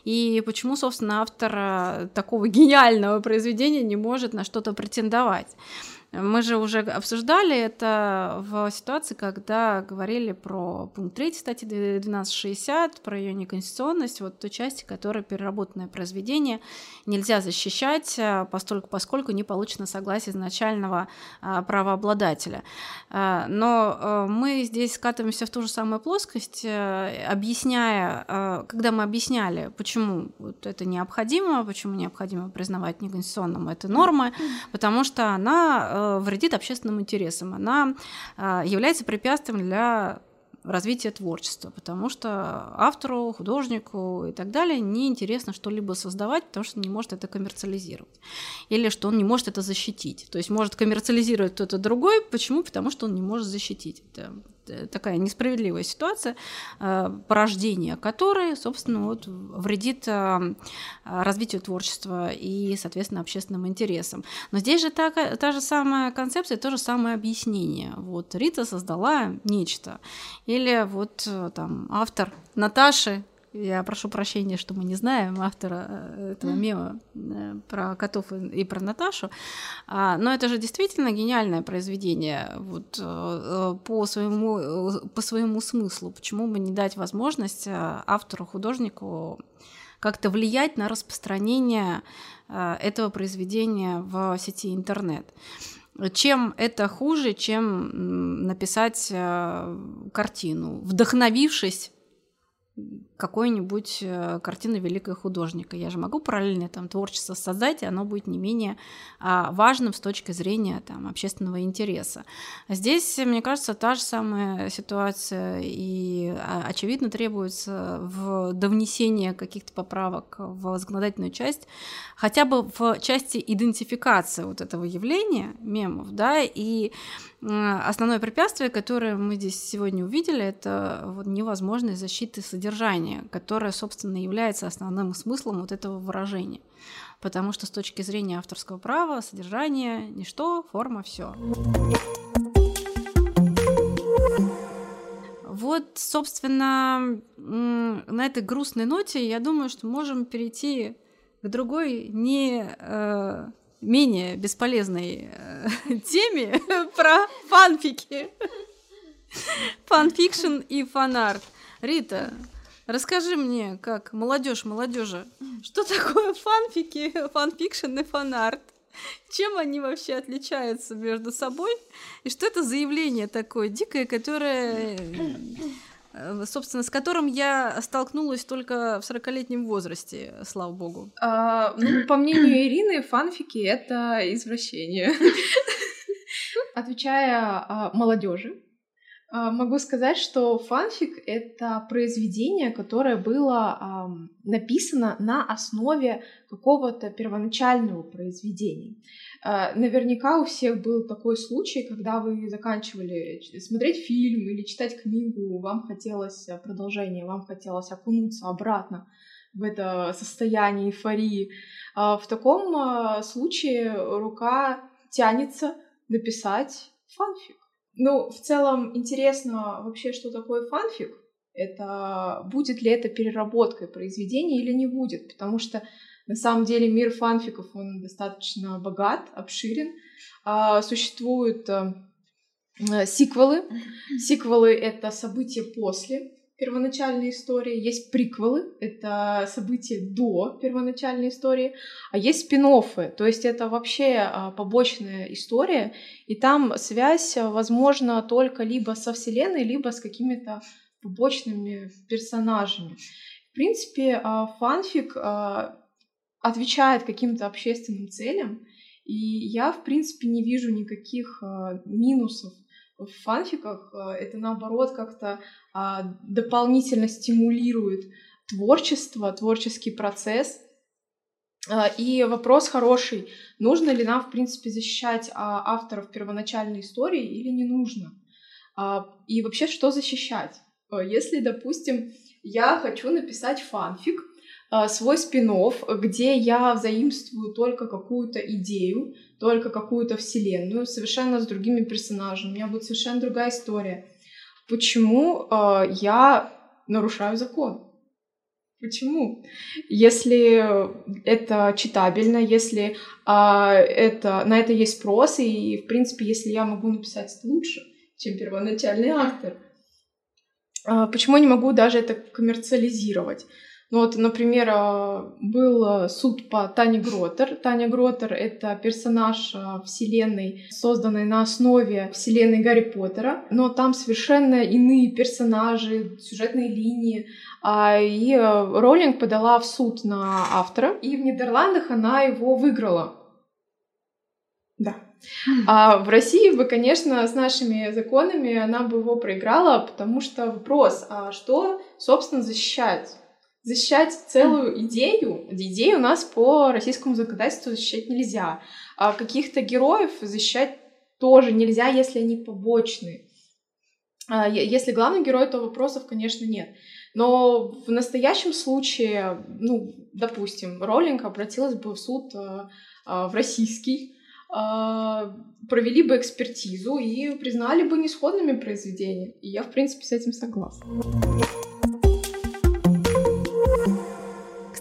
И почему, собственно, автор такого гениального произведения не может на что-то претендовать. Мы же уже обсуждали это в ситуации, когда говорили про пункт 3 статьи 1260, про ее неконституционность, вот той части, которая переработанное произведение нельзя защищать, э, поскольку, поскольку не получено согласие изначального а, правообладателя. А, но мы здесь скатываемся в ту же самую плоскость, э, объясняя, когда мы объясняли, почему вот это необходимо, почему необходимо признавать неконституционным это нормы, потому что она Э, вредит общественным интересам. Она э, является препятствием для развития творчества, потому что автору, художнику и так далее неинтересно что-либо создавать, потому что он не может это коммерциализировать. Или что он не может это защитить. То есть может коммерциализировать кто-то другой. Почему? Потому что он не может защитить. Это Э, такая несправедливая ситуация, э, порождение которой, собственно, вот, вредит э, развитию творчества и, соответственно, общественным интересам. Но здесь же та, та же самая концепция, то же самое объяснение. Вот Рита создала нечто. Или вот там автор Наташи я прошу прощения, что мы не знаем автора э, этого мема э, про котов и про Наташу. А, но это же действительно гениальное произведение вот, э, по, своему, по своему смыслу. Почему бы не дать возможность автору, художнику как-то влиять на распространение этого произведения в сети интернет? Чем это хуже, чем написать картину, вдохновившись какой-нибудь э, картины великого художника. Я же могу параллельно там творчество создать, и оно будет не менее а, важным с точки зрения там, общественного интереса. Здесь, мне кажется, та же самая ситуация, и а, очевидно требуется в довнесение каких-то поправок в законодательную часть, хотя бы в части идентификации вот этого явления мемов, да, и основное препятствие, которое мы здесь сегодня увидели, это вот невозможность защиты содержания, которое, собственно, является основным смыслом вот этого выражения. Потому что с точки зрения авторского права содержание – ничто, форма – все. Вот, собственно, на этой грустной ноте я думаю, что можем перейти к другой не э, менее бесполезной э, теме про фанфики. Фанфикшн и фанарт. Рита, расскажи мне, как молодежь молодежи, что такое фанфики, фанфикшн и фанарт? Чем они вообще отличаются между собой? И что это за явление такое дикое, которое Э, собственно, с которым я столкнулась только в 40-летнем возрасте, слава богу. А, ну, по мнению Ирины, фанфики — это извращение. Отвечая а, молодежи, могу сказать, что фанфик — это произведение, которое было а, написано на основе какого-то первоначального произведения. А, наверняка у всех был такой случай, когда вы заканчивали смотреть фильм или читать книгу, вам хотелось продолжения, вам хотелось окунуться обратно в это состояние эйфории. В таком случае рука тянется написать фанфик. Ну, в целом интересно вообще, что такое фанфик. Это будет ли это переработкой произведения или не будет, потому что на самом деле мир фанфиков, он достаточно богат, обширен. А, существуют а, сиквелы. Сиквелы — это события после первоначальной истории, есть приквелы, это события до первоначальной истории, а есть спин то есть это вообще а, побочная история, и там связь возможна только либо со Вселенной, либо с какими-то побочными персонажами. В принципе, а, фанфик а, отвечает каким-то общественным целям, и я, в принципе, не вижу никаких минусов в фанфиках э, это наоборот как-то а, дополнительно стимулирует творчество, творческий процесс. А, и вопрос хороший, нужно ли нам, в принципе, защищать а, авторов первоначальной истории или не нужно? А, и вообще, что защищать? Э, если, допустим, я хочу написать фанфик, свой спин где я заимствую только какую-то идею, только какую-то вселенную, совершенно с другими персонажами. У меня будет совершенно другая история. Почему э, я нарушаю закон? Почему? Если это читабельно, если а, это, на это есть спрос, и, в принципе, если я могу написать лучше, чем первоначальный автор, а, почему я не могу даже это коммерциализировать? Ну вот, например, а, был суд по Тане Гротер. Таня Гротер — это персонаж а, вселенной, созданной на основе вселенной Гарри Поттера, но там совершенно иные персонажи, сюжетные линии. И Роллинг подала в суд на автора, и в Нидерландах она его выиграла. Да. А в России бы, конечно, с нашими законами она бы его проиграла, потому что вопрос, а что, собственно, защищать? Защищать целую идею. Идею у нас по российскому законодательству защищать нельзя. А каких-то героев защищать тоже нельзя, если они побочные. А если главный герой, то вопросов, конечно, нет. Но в настоящем случае, ну, допустим, Роллинг обратилась бы в суд э, э, в российский, э, провели бы экспертизу и признали бы несходными произведения. И я, в принципе, с этим согласна.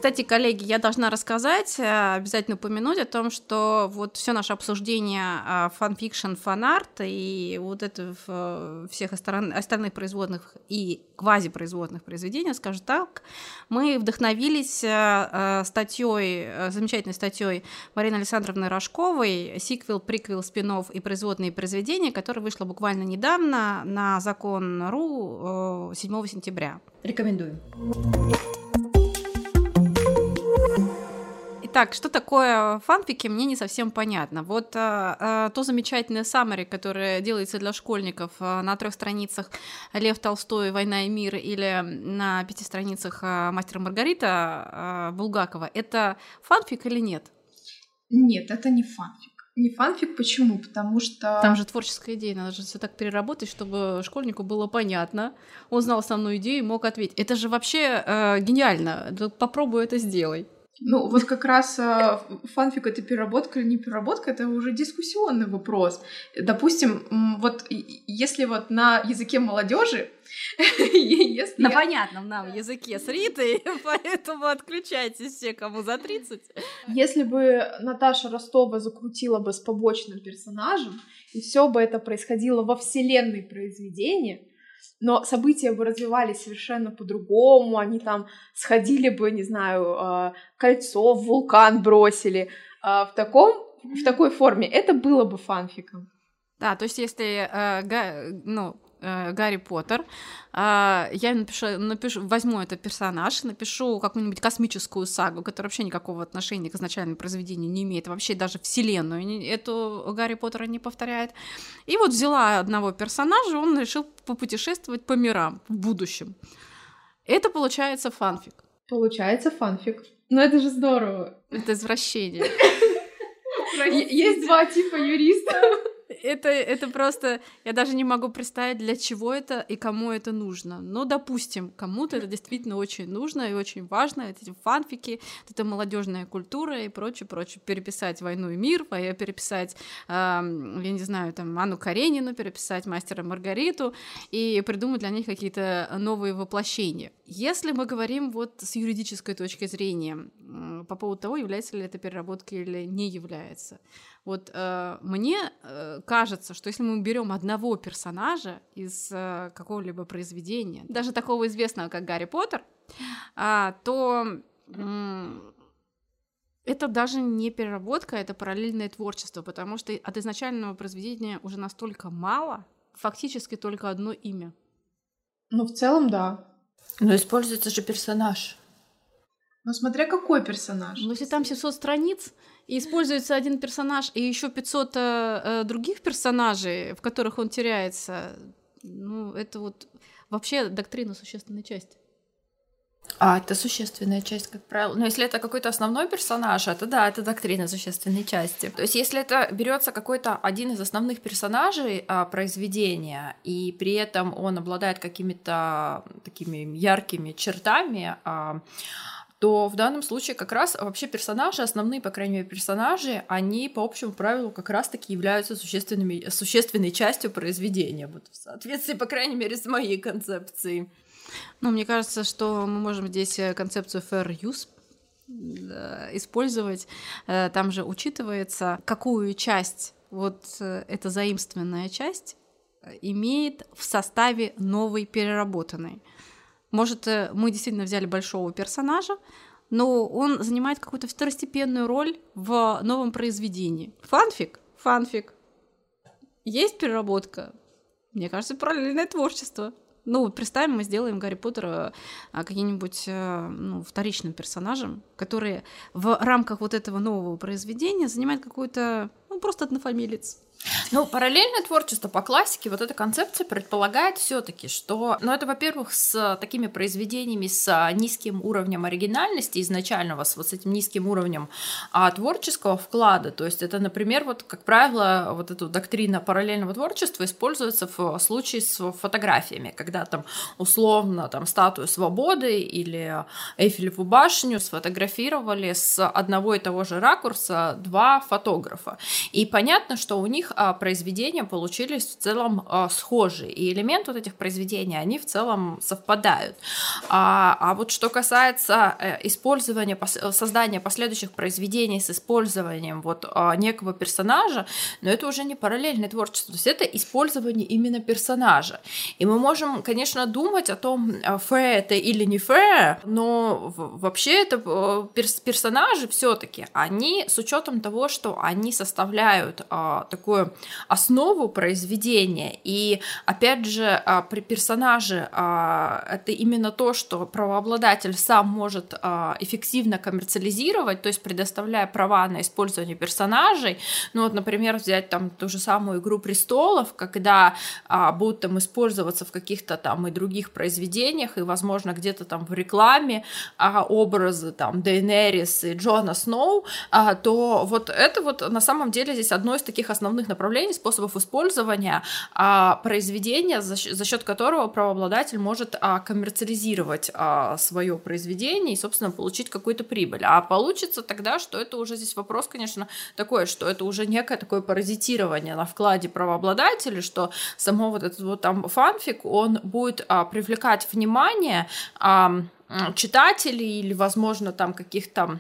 Кстати, коллеги, я должна рассказать, э, обязательно упомянуть о том, что вот все наше обсуждение э, фанфикшн, фанарт и вот это в всех остальных производных и квазипроизводных произведений, скажем так, мы вдохновились э, статьей, замечательной статьей Марины Александровны Рожковой «Сиквел, приквел, спинов и производные произведения», которая вышла буквально недавно на Закон.ру 7 сентября. Рекомендую. Так, что такое фанфики, мне не совсем понятно. Вот а, а, то замечательное summary, которое делается для школьников а, на трех страницах Лев Толстой «Война и мир» или на пяти страницах а, «Мастер Маргарита» а, Булгакова, это фанфик или нет? Нет, это не фанфик. Не фанфик, почему? Потому что... Там же творческая идея, надо же все так переработать, чтобы школьнику было понятно. Он знал основную идею и мог ответить. Это же вообще э, гениально. Попробуй это сделай. Ну, вот как раз э, фанфик это переработка или не переработка, это уже дискуссионный вопрос. Допустим, вот если вот на языке молодежи, если на понятном нам языке с Ритой, поэтому отключайтесь все, кому за 30. Если бы Наташа Ростова закрутила бы с побочным персонажем, и все бы это происходило во вселенной произведения, но события бы развивались совершенно по-другому, они там сходили бы, не знаю, а, кольцо в вулкан бросили. А, в таком, в такой форме это было бы фанфиком. Да, то есть если, э, ну, э, Гарри Поттер. Э, я напишу, напишу, возьму этот персонаж, напишу какую-нибудь космическую сагу, которая вообще никакого отношения к изначальному произведению не имеет, вообще даже вселенную эту Гарри Поттера не повторяет. И вот взяла одного персонажа, он решил попутешествовать по мирам в будущем. Это получается фанфик. Получается фанфик. Ну это же здорово. Это извращение. Есть два типа юристов это, это просто... Я даже не могу представить, для чего это и кому это нужно. Но, допустим, кому-то это действительно очень нужно и очень важно. Эти фанфики, это молодежная культура и прочее, прочее. Переписать «Войну и мир», переписать, э, я не знаю, там, Анну Каренину, переписать «Мастера Маргариту» и придумать для них какие-то новые воплощения. Если мы говорим вот с юридической точки зрения по поводу того, является ли это переработкой или не является, вот э, мне э, кажется, что если мы берем одного персонажа из э, какого-либо произведения, даже такого известного, как Гарри Поттер, э, то э, это даже не переработка, это параллельное творчество, потому что от изначального произведения уже настолько мало, фактически только одно имя. Ну, в целом, да. Но используется же персонаж. Ну, смотря какой персонаж. Ну, если там 700 страниц, и используется один персонаж и еще 500 э, э, других персонажей, в которых он теряется. Ну, это вот вообще доктрина существенной части. А, это существенная часть, как правило. Но если это какой-то основной персонаж, это да, это доктрина существенной части. То есть, если это берется какой-то один из основных персонажей а, произведения, и при этом он обладает какими-то такими яркими чертами, а, то в данном случае как раз вообще персонажи, основные, по крайней мере, персонажи, они по общему правилу как раз-таки являются существенными, существенной частью произведения, вот в соответствии, по крайней мере, с моей концепцией. Ну, мне кажется, что мы можем здесь э, концепцию fair use использовать. Э, там же учитывается, какую часть, вот э, эта заимственная часть, имеет в составе новой переработанной. Может, мы действительно взяли большого персонажа, но он занимает какую-то второстепенную роль в новом произведении. Фанфик? Фанфик. Есть переработка? Мне кажется, параллельное творчество. Ну, представим, мы сделаем Гарри Поттера а, каким-нибудь э, ну, вторичным персонажем, который в рамках вот этого нового произведения занимает какую-то, ну, просто однофамилец. Ну, параллельное творчество по классике, вот эта концепция предполагает все-таки, что, ну, это, во-первых, с такими произведениями с низким уровнем оригинальности изначального, с вот этим низким уровнем а, творческого вклада. То есть это, например, вот, как правило, вот эта доктрина параллельного творчества используется в случае с фотографиями, когда там условно там статую свободы или Эйфелеву башню сфотографировали с одного и того же ракурса два фотографа. И понятно, что у них а, произведения получились в целом а, схожие, и элементы вот этих произведений, они в целом совпадают. А, а вот что касается э, использования, создания последующих произведений с использованием вот а, некого персонажа, но это уже не параллельное творчество, то есть это использование именно персонажа. И мы можем, конечно, думать о том, фэ это или не фэ, но вообще это э, персонажи все-таки, они с учетом того, что они составляют а, основу произведения. И опять же, а, при персонаже а, это именно то, что правообладатель сам может а, эффективно коммерциализировать, то есть предоставляя права на использование персонажей. Ну вот, например, взять там ту же самую «Игру престолов», когда будут там использоваться в каких-то там и других произведениях, и, возможно, где-то там в рекламе образы там Дейнерис и Джона Сноу, то вот это вот на самом деле здесь одно из таких основных направлений, способов использования а, произведения, за, за счет которого правообладатель может а, коммерциализировать а, свое произведение и, собственно, получить какую-то прибыль. А получится тогда, что это уже здесь вопрос, конечно, такой, что это уже некое такое паразитирование на вкладе правообладателя, что само вот этот вот там фанфик, он будет а, привлекать внимание а, читателей или, возможно, там каких-то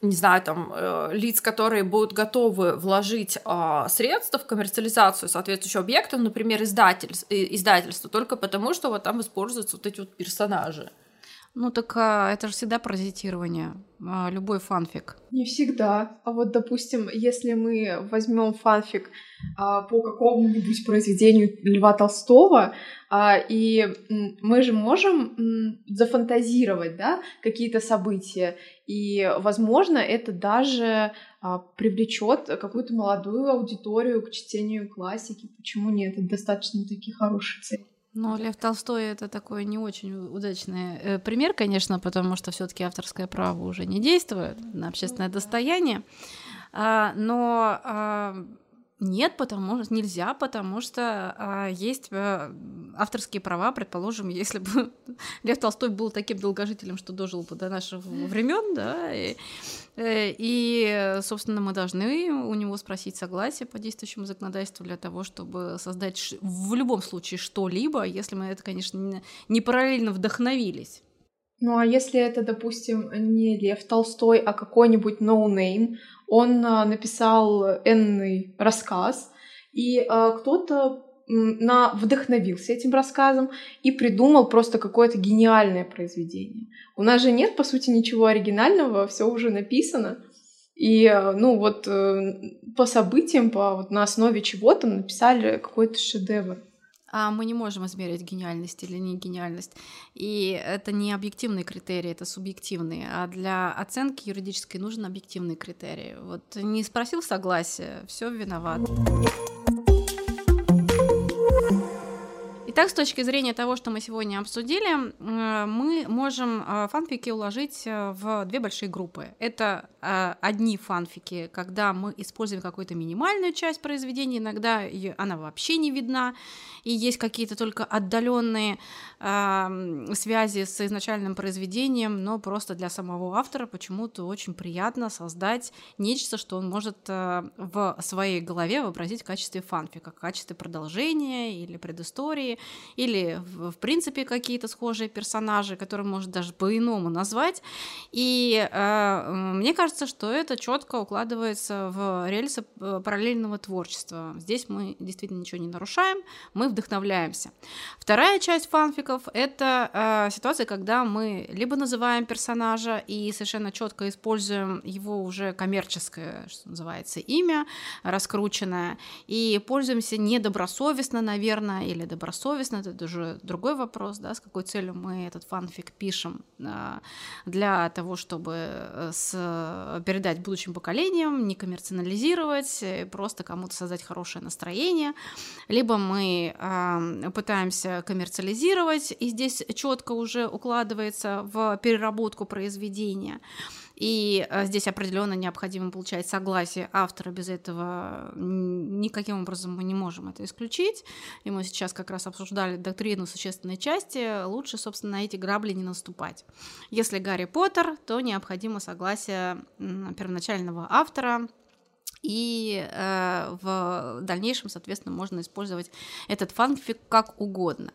не знаю, там, э, лиц, которые будут готовы вложить э, средства в коммерциализацию соответствующего объекта, например, издатель, издательство, только потому, что вот там используются вот эти вот персонажи. Ну так а, это же всегда паразитирование, а, любой фанфик. Не всегда. А вот, допустим, если мы возьмем фанфик а, по какому-нибудь произведению Льва Толстого, а, и мы же можем м, зафантазировать, да, какие-то события, и, возможно, это даже а, привлечет какую-то молодую аудиторию к чтению классики. Почему нет? Это достаточно такие хорошие цели. Но Лев Толстой это такой не очень удачный э, пример, конечно, потому что все-таки авторское право уже не действует на общественное достояние. А, но а, нет, потому что нельзя, потому что а, есть а, авторские права, предположим, если бы Лев Толстой был таким долгожителем, что дожил бы до наших времен, да, и, э, и, собственно, мы должны у него спросить согласие по действующему законодательству для того, чтобы создать в любом случае что-либо, если мы это, конечно, не параллельно вдохновились. Ну а если это, допустим, не Лев Толстой, а какой-нибудь no name, no он а, написал энный рассказ, и а, кто-то на, вдохновился этим рассказом и придумал просто какое-то гениальное произведение. У нас же нет, по сути, ничего оригинального, все уже написано. И, а, ну, вот э, по событиям, по, вот на основе чего-то написали какой-то шедевр а мы не можем измерить гениальность или не гениальность. И это не объективные критерии, это субъективные. А для оценки юридической нужен объективный критерий. Вот не спросил согласия, все виноват. Итак, с точки зрения того, что мы сегодня обсудили, э, мы можем э, фанфики уложить э, в две большие группы. Это одни фанфики, когда мы используем какую-то минимальную часть произведения, иногда она вообще не видна, и есть какие-то только отдаленные связи с изначальным произведением, но просто для самого автора почему-то очень приятно создать нечто, что он может в своей голове вообразить в качестве фанфика, в качестве продолжения или предыстории, или в, принципе какие-то схожие персонажи, которые можно даже по-иному назвать. И э, мне кажется, что это четко укладывается в рельсы э, параллельного творчества. Здесь мы действительно ничего не нарушаем, мы вдохновляемся. Вторая часть фанфиков — это э, ситуация, когда мы либо называем персонажа и совершенно четко используем его уже коммерческое, что называется, имя, раскрученное, и пользуемся недобросовестно, наверное, или добросовестно, это уже другой вопрос, да, с какой целью мы этот фанфик пишем а, для того, чтобы э, с, передать будущим поколениям, не коммерциализировать, э, просто кому-то создать хорошее настроение, либо мы пытаемся коммерциализировать, и здесь четко уже укладывается в переработку произведения. И э, здесь определенно необходимо получать согласие автора. Без этого никаким образом мы не можем это исключить. И мы сейчас как раз обсуждали доктрину существенной части. Лучше, собственно, на эти грабли не наступать. Если Гарри Поттер, то необходимо согласие первоначального автора и э, в дальнейшем, соответственно, можно использовать этот фанфик как угодно.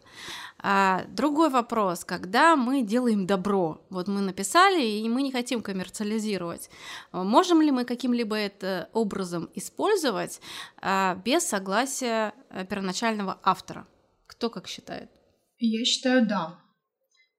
А, другой вопрос, когда мы делаем добро, вот мы написали, и мы не хотим коммерциализировать, можем ли мы каким-либо это образом использовать а, без согласия э, первоначального автора? Кто как считает? Я считаю, да.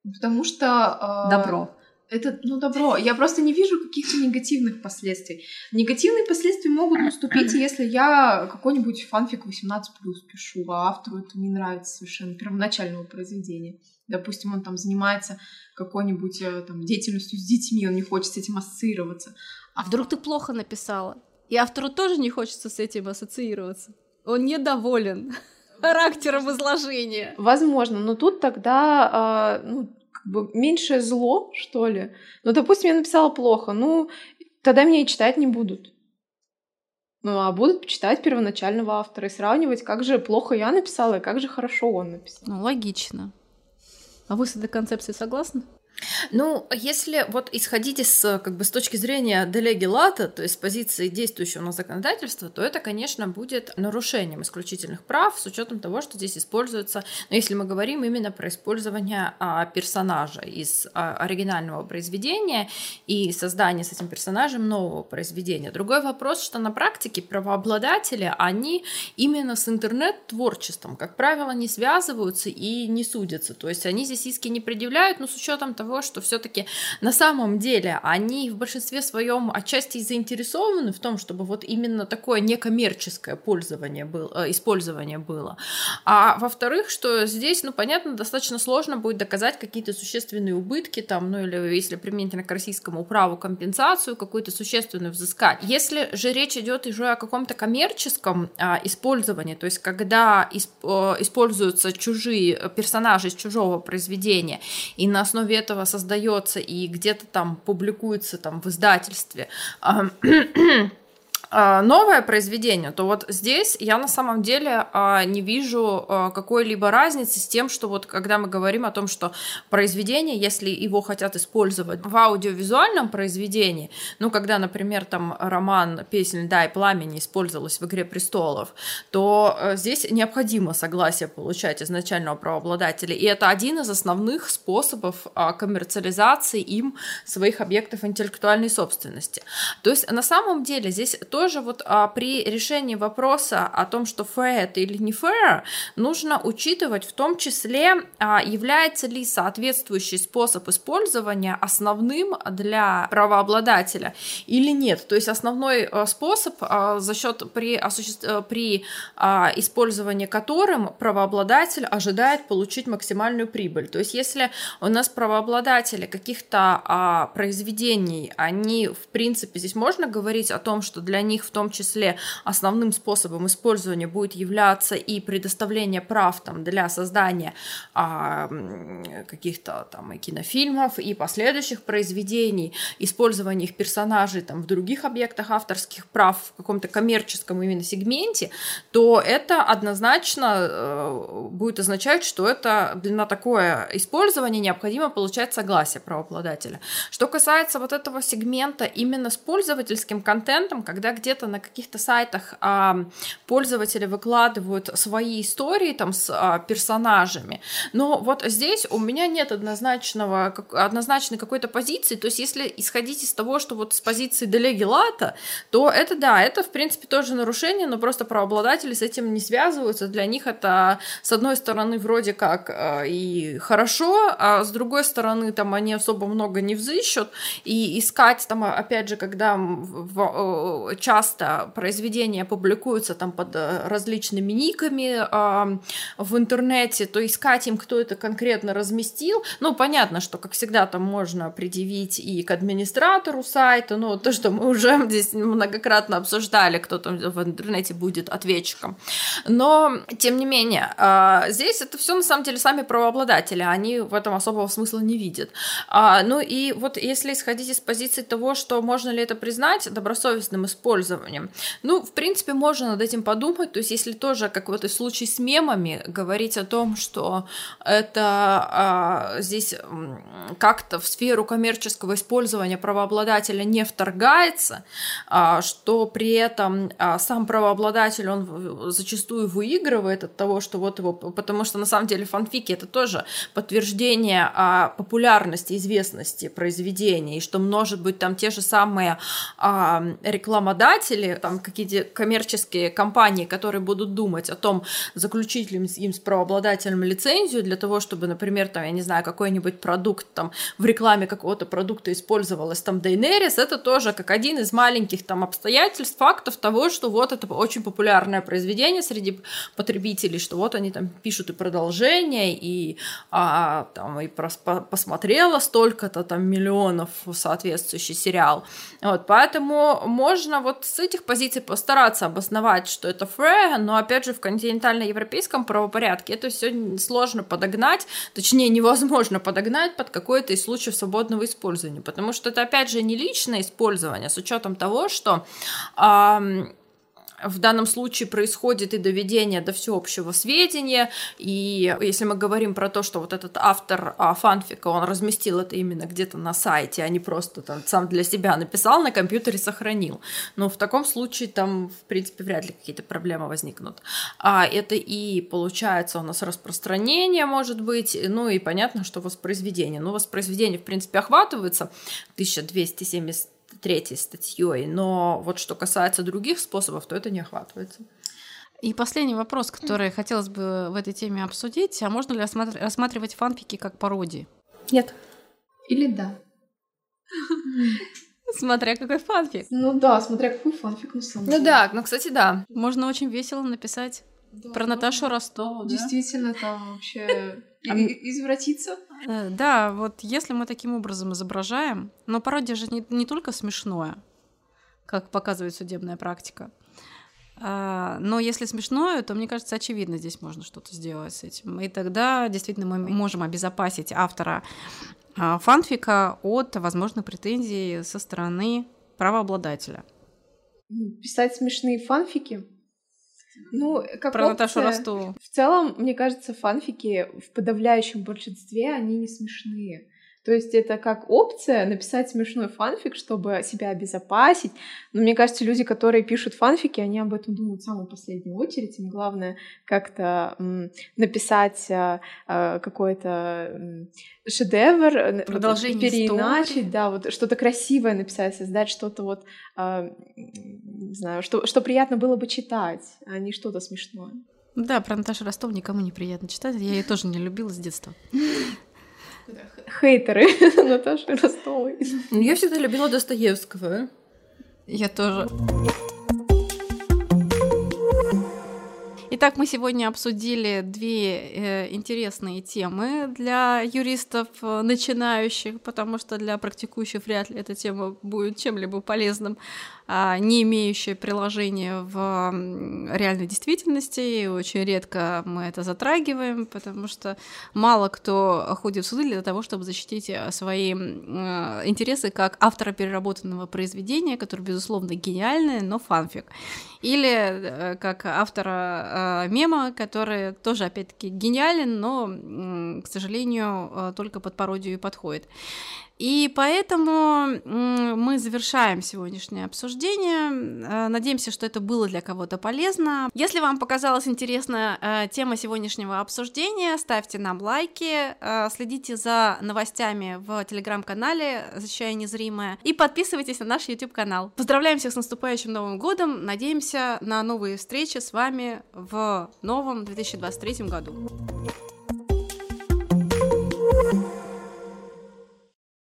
Потому что... Э, добро. Это, ну, добро. Я просто не вижу каких-то негативных последствий. Негативные последствия могут наступить, если я какой-нибудь фанфик 18+, пишу, а автору это не нравится совершенно, первоначального произведения. Допустим, он там занимается какой-нибудь э, там деятельностью с детьми, он не хочет с этим ассоциироваться. А вдруг ты плохо написала? И автору тоже не хочется с этим ассоциироваться. Он недоволен характером изложения. Возможно, но тут тогда, э, ну, бы меньшее зло, что ли. Ну, допустим, я написала плохо, ну, тогда меня и читать не будут. Ну, а будут читать первоначального автора и сравнивать, как же плохо я написала и как же хорошо он написал. Ну, логично. А вы с этой концепцией согласны? Ну, если вот исходить из, как бы, с точки зрения делеги лата, то есть с позиции действующего на законодательства, то это, конечно, будет нарушением исключительных прав с учетом того, что здесь используется, ну, если мы говорим именно про использование а, персонажа из а, оригинального произведения и создание с этим персонажем нового произведения. Другой вопрос, что на практике правообладатели, они именно с интернет-творчеством, как правило, не связываются и не судятся. То есть они здесь иски не предъявляют, но с учетом того, того, что все-таки на самом деле они в большинстве своем отчасти заинтересованы в том, чтобы вот именно такое некоммерческое пользование было, э, использование было. А во-вторых, что здесь, ну, понятно, достаточно сложно будет доказать какие-то существенные убытки, там, ну, или если применительно к российскому праву компенсацию какую-то существенную взыскать. Если же речь идет уже о каком-то коммерческом а, использовании, то есть когда исп, э, используются чужие персонажи из чужого произведения, и на основе этого этого создается и где-то там публикуется там в издательстве. А, новое произведение, то вот здесь я на самом деле а, не вижу а, какой-либо разницы с тем, что вот когда мы говорим о том, что произведение, если его хотят использовать в аудиовизуальном произведении, ну, когда, например, там роман «Песнь да и пламени» использовалась в «Игре престолов», то э, здесь необходимо согласие получать изначального правообладателя, и это один из основных способов коммерциализации им своих объектов интеллектуальной собственности. То есть на самом деле здесь то, тоже вот а, при решении вопроса о том, что fair это или не fair, нужно учитывать в том числе, а, является ли соответствующий способ использования основным для правообладателя или нет. То есть основной а, способ а, за счет при, осуществ... Э, при а, использовании которым правообладатель ожидает получить максимальную прибыль. То есть если у нас правообладатели каких-то а, произведений, они в принципе здесь можно говорить о том, что для них них в том числе основным способом использования будет являться и предоставление прав там, для создания а, каких-то там и кинофильмов, и последующих произведений, использование их персонажей там, в других объектах авторских прав в каком-то коммерческом именно сегменте, то это однозначно э, будет означать, что это на такое использование необходимо получать согласие правообладателя. Что касается вот этого сегмента именно с пользовательским контентом, когда где-то на каких-то сайтах а, пользователи выкладывают свои истории там с а, персонажами, но вот здесь у меня нет однозначного, как, однозначной какой-то позиции, то есть если исходить из того, что вот с позиции Делеги Лата, то это да, это в принципе тоже нарушение, но просто правообладатели с этим не связываются, для них это с одной стороны вроде как э, и хорошо, а с другой стороны там они особо много не взыщут, и искать там, опять же, когда часто произведения публикуются там под э, различными никами э, в интернете, то искать им, кто это конкретно разместил, ну, понятно, что, как всегда, там можно предъявить и к администратору сайта, ну, то, что мы уже здесь многократно обсуждали, кто там в интернете будет ответчиком. Но, тем не менее, э, здесь это все на самом деле сами правообладатели, они в этом особого смысла не видят. А, ну и вот если исходить из позиции того, что можно ли это признать добросовестным использованием, ну, в принципе, можно над этим подумать, то есть если тоже, как вот и в случае с мемами, говорить о том, что это а, здесь как-то в сферу коммерческого использования правообладателя не вторгается, а, что при этом а, сам правообладатель, он зачастую выигрывает от того, что вот его, потому что на самом деле фанфики это тоже подтверждение а, популярности, известности произведения, и что может быть там те же самые а, рекламодатели, там какие-то коммерческие компании, которые будут думать о том, заключить ли им с правообладателем лицензию для того, чтобы, например, там, я не знаю, какой-нибудь продукт там в рекламе какого-то продукта использовалась там Дейнерис, это тоже как один из маленьких там обстоятельств, фактов того, что вот это очень популярное произведение среди потребителей, что вот они там пишут и продолжение, и а, там и посмотрела столько-то там миллионов соответствующий сериал. Вот, поэтому можно вот с этих позиций постараться обосновать, что это фре, но опять же в континентально-европейском правопорядке это все сложно подогнать, точнее невозможно подогнать под какой-то из случаев свободного использования, потому что это опять же не личное использование, с учетом того, что эм, в данном случае происходит и доведение до всеобщего сведения, и если мы говорим про то, что вот этот автор а, фанфика, он разместил это именно где-то на сайте, а не просто там сам для себя написал, на компьютере сохранил, но в таком случае там, в принципе, вряд ли какие-то проблемы возникнут. А это и получается у нас распространение, может быть, ну и понятно, что воспроизведение. Ну, воспроизведение, в принципе, охватывается 1270 третьей статьей, но вот что касается других способов, то это не охватывается. И последний вопрос, который хотелось бы в этой теме обсудить, а можно ли рассматривать фанфики как пародии? Нет. Или да. Смотря какой фанфик. Ну да, смотря какой фанфик на самом деле. Ну да, ну кстати, да. Можно очень весело написать да, про Наташу Ростову. Действительно, да? там вообще извратиться. Э, да, вот если мы таким образом изображаем, но пародия же не, не только смешное, как показывает судебная практика, а, но если смешное, то, мне кажется, очевидно, здесь можно что-то сделать с этим. И тогда действительно мы можем обезопасить автора а, фанфика от возможных претензий со стороны правообладателя. Писать смешные фанфики ну, как Про опция, Наташу Ростову. В целом, мне кажется, фанфики в подавляющем большинстве, они не смешные. То есть это как опция написать смешной фанфик, чтобы себя обезопасить. Но мне кажется, люди, которые пишут фанфики, они об этом думают в самую последнюю очередь. Им главное как-то написать а, а, какой-то шедевр, э, Продолжение переиначить, истории. да, вот что-то красивое написать, создать что-то вот, а, не знаю, что, что приятно было бы читать, а не что-то смешное. Да, про Наташу Ростов никому не приятно читать. Я ее тоже не любила с детства хейтеры Наташи Ростовой. Ну, я всегда любила Достоевского. Я тоже. Итак, мы сегодня обсудили две э, интересные темы для юристов э, начинающих, потому что для практикующих вряд ли эта тема будет чем-либо полезным, не имеющая приложения в реальной действительности. И очень редко мы это затрагиваем, потому что мало кто ходит в суды для того, чтобы защитить э, свои э, интересы как автора переработанного произведения, которое, безусловно, гениальное, но фанфик. Или э, как автора мема, который тоже, опять-таки, гениален, но, к сожалению, только под пародию подходит. И поэтому мы завершаем сегодняшнее обсуждение. Э, надеемся, что это было для кого-то полезно. Если вам показалась интересна э, тема сегодняшнего обсуждения, ставьте нам лайки, э, следите за новостями в телеграм-канале «Защищая незримое» и подписывайтесь на наш YouTube-канал. Поздравляем всех с наступающим Новым годом! Надеемся на новые встречи с вами в новом 2023 году.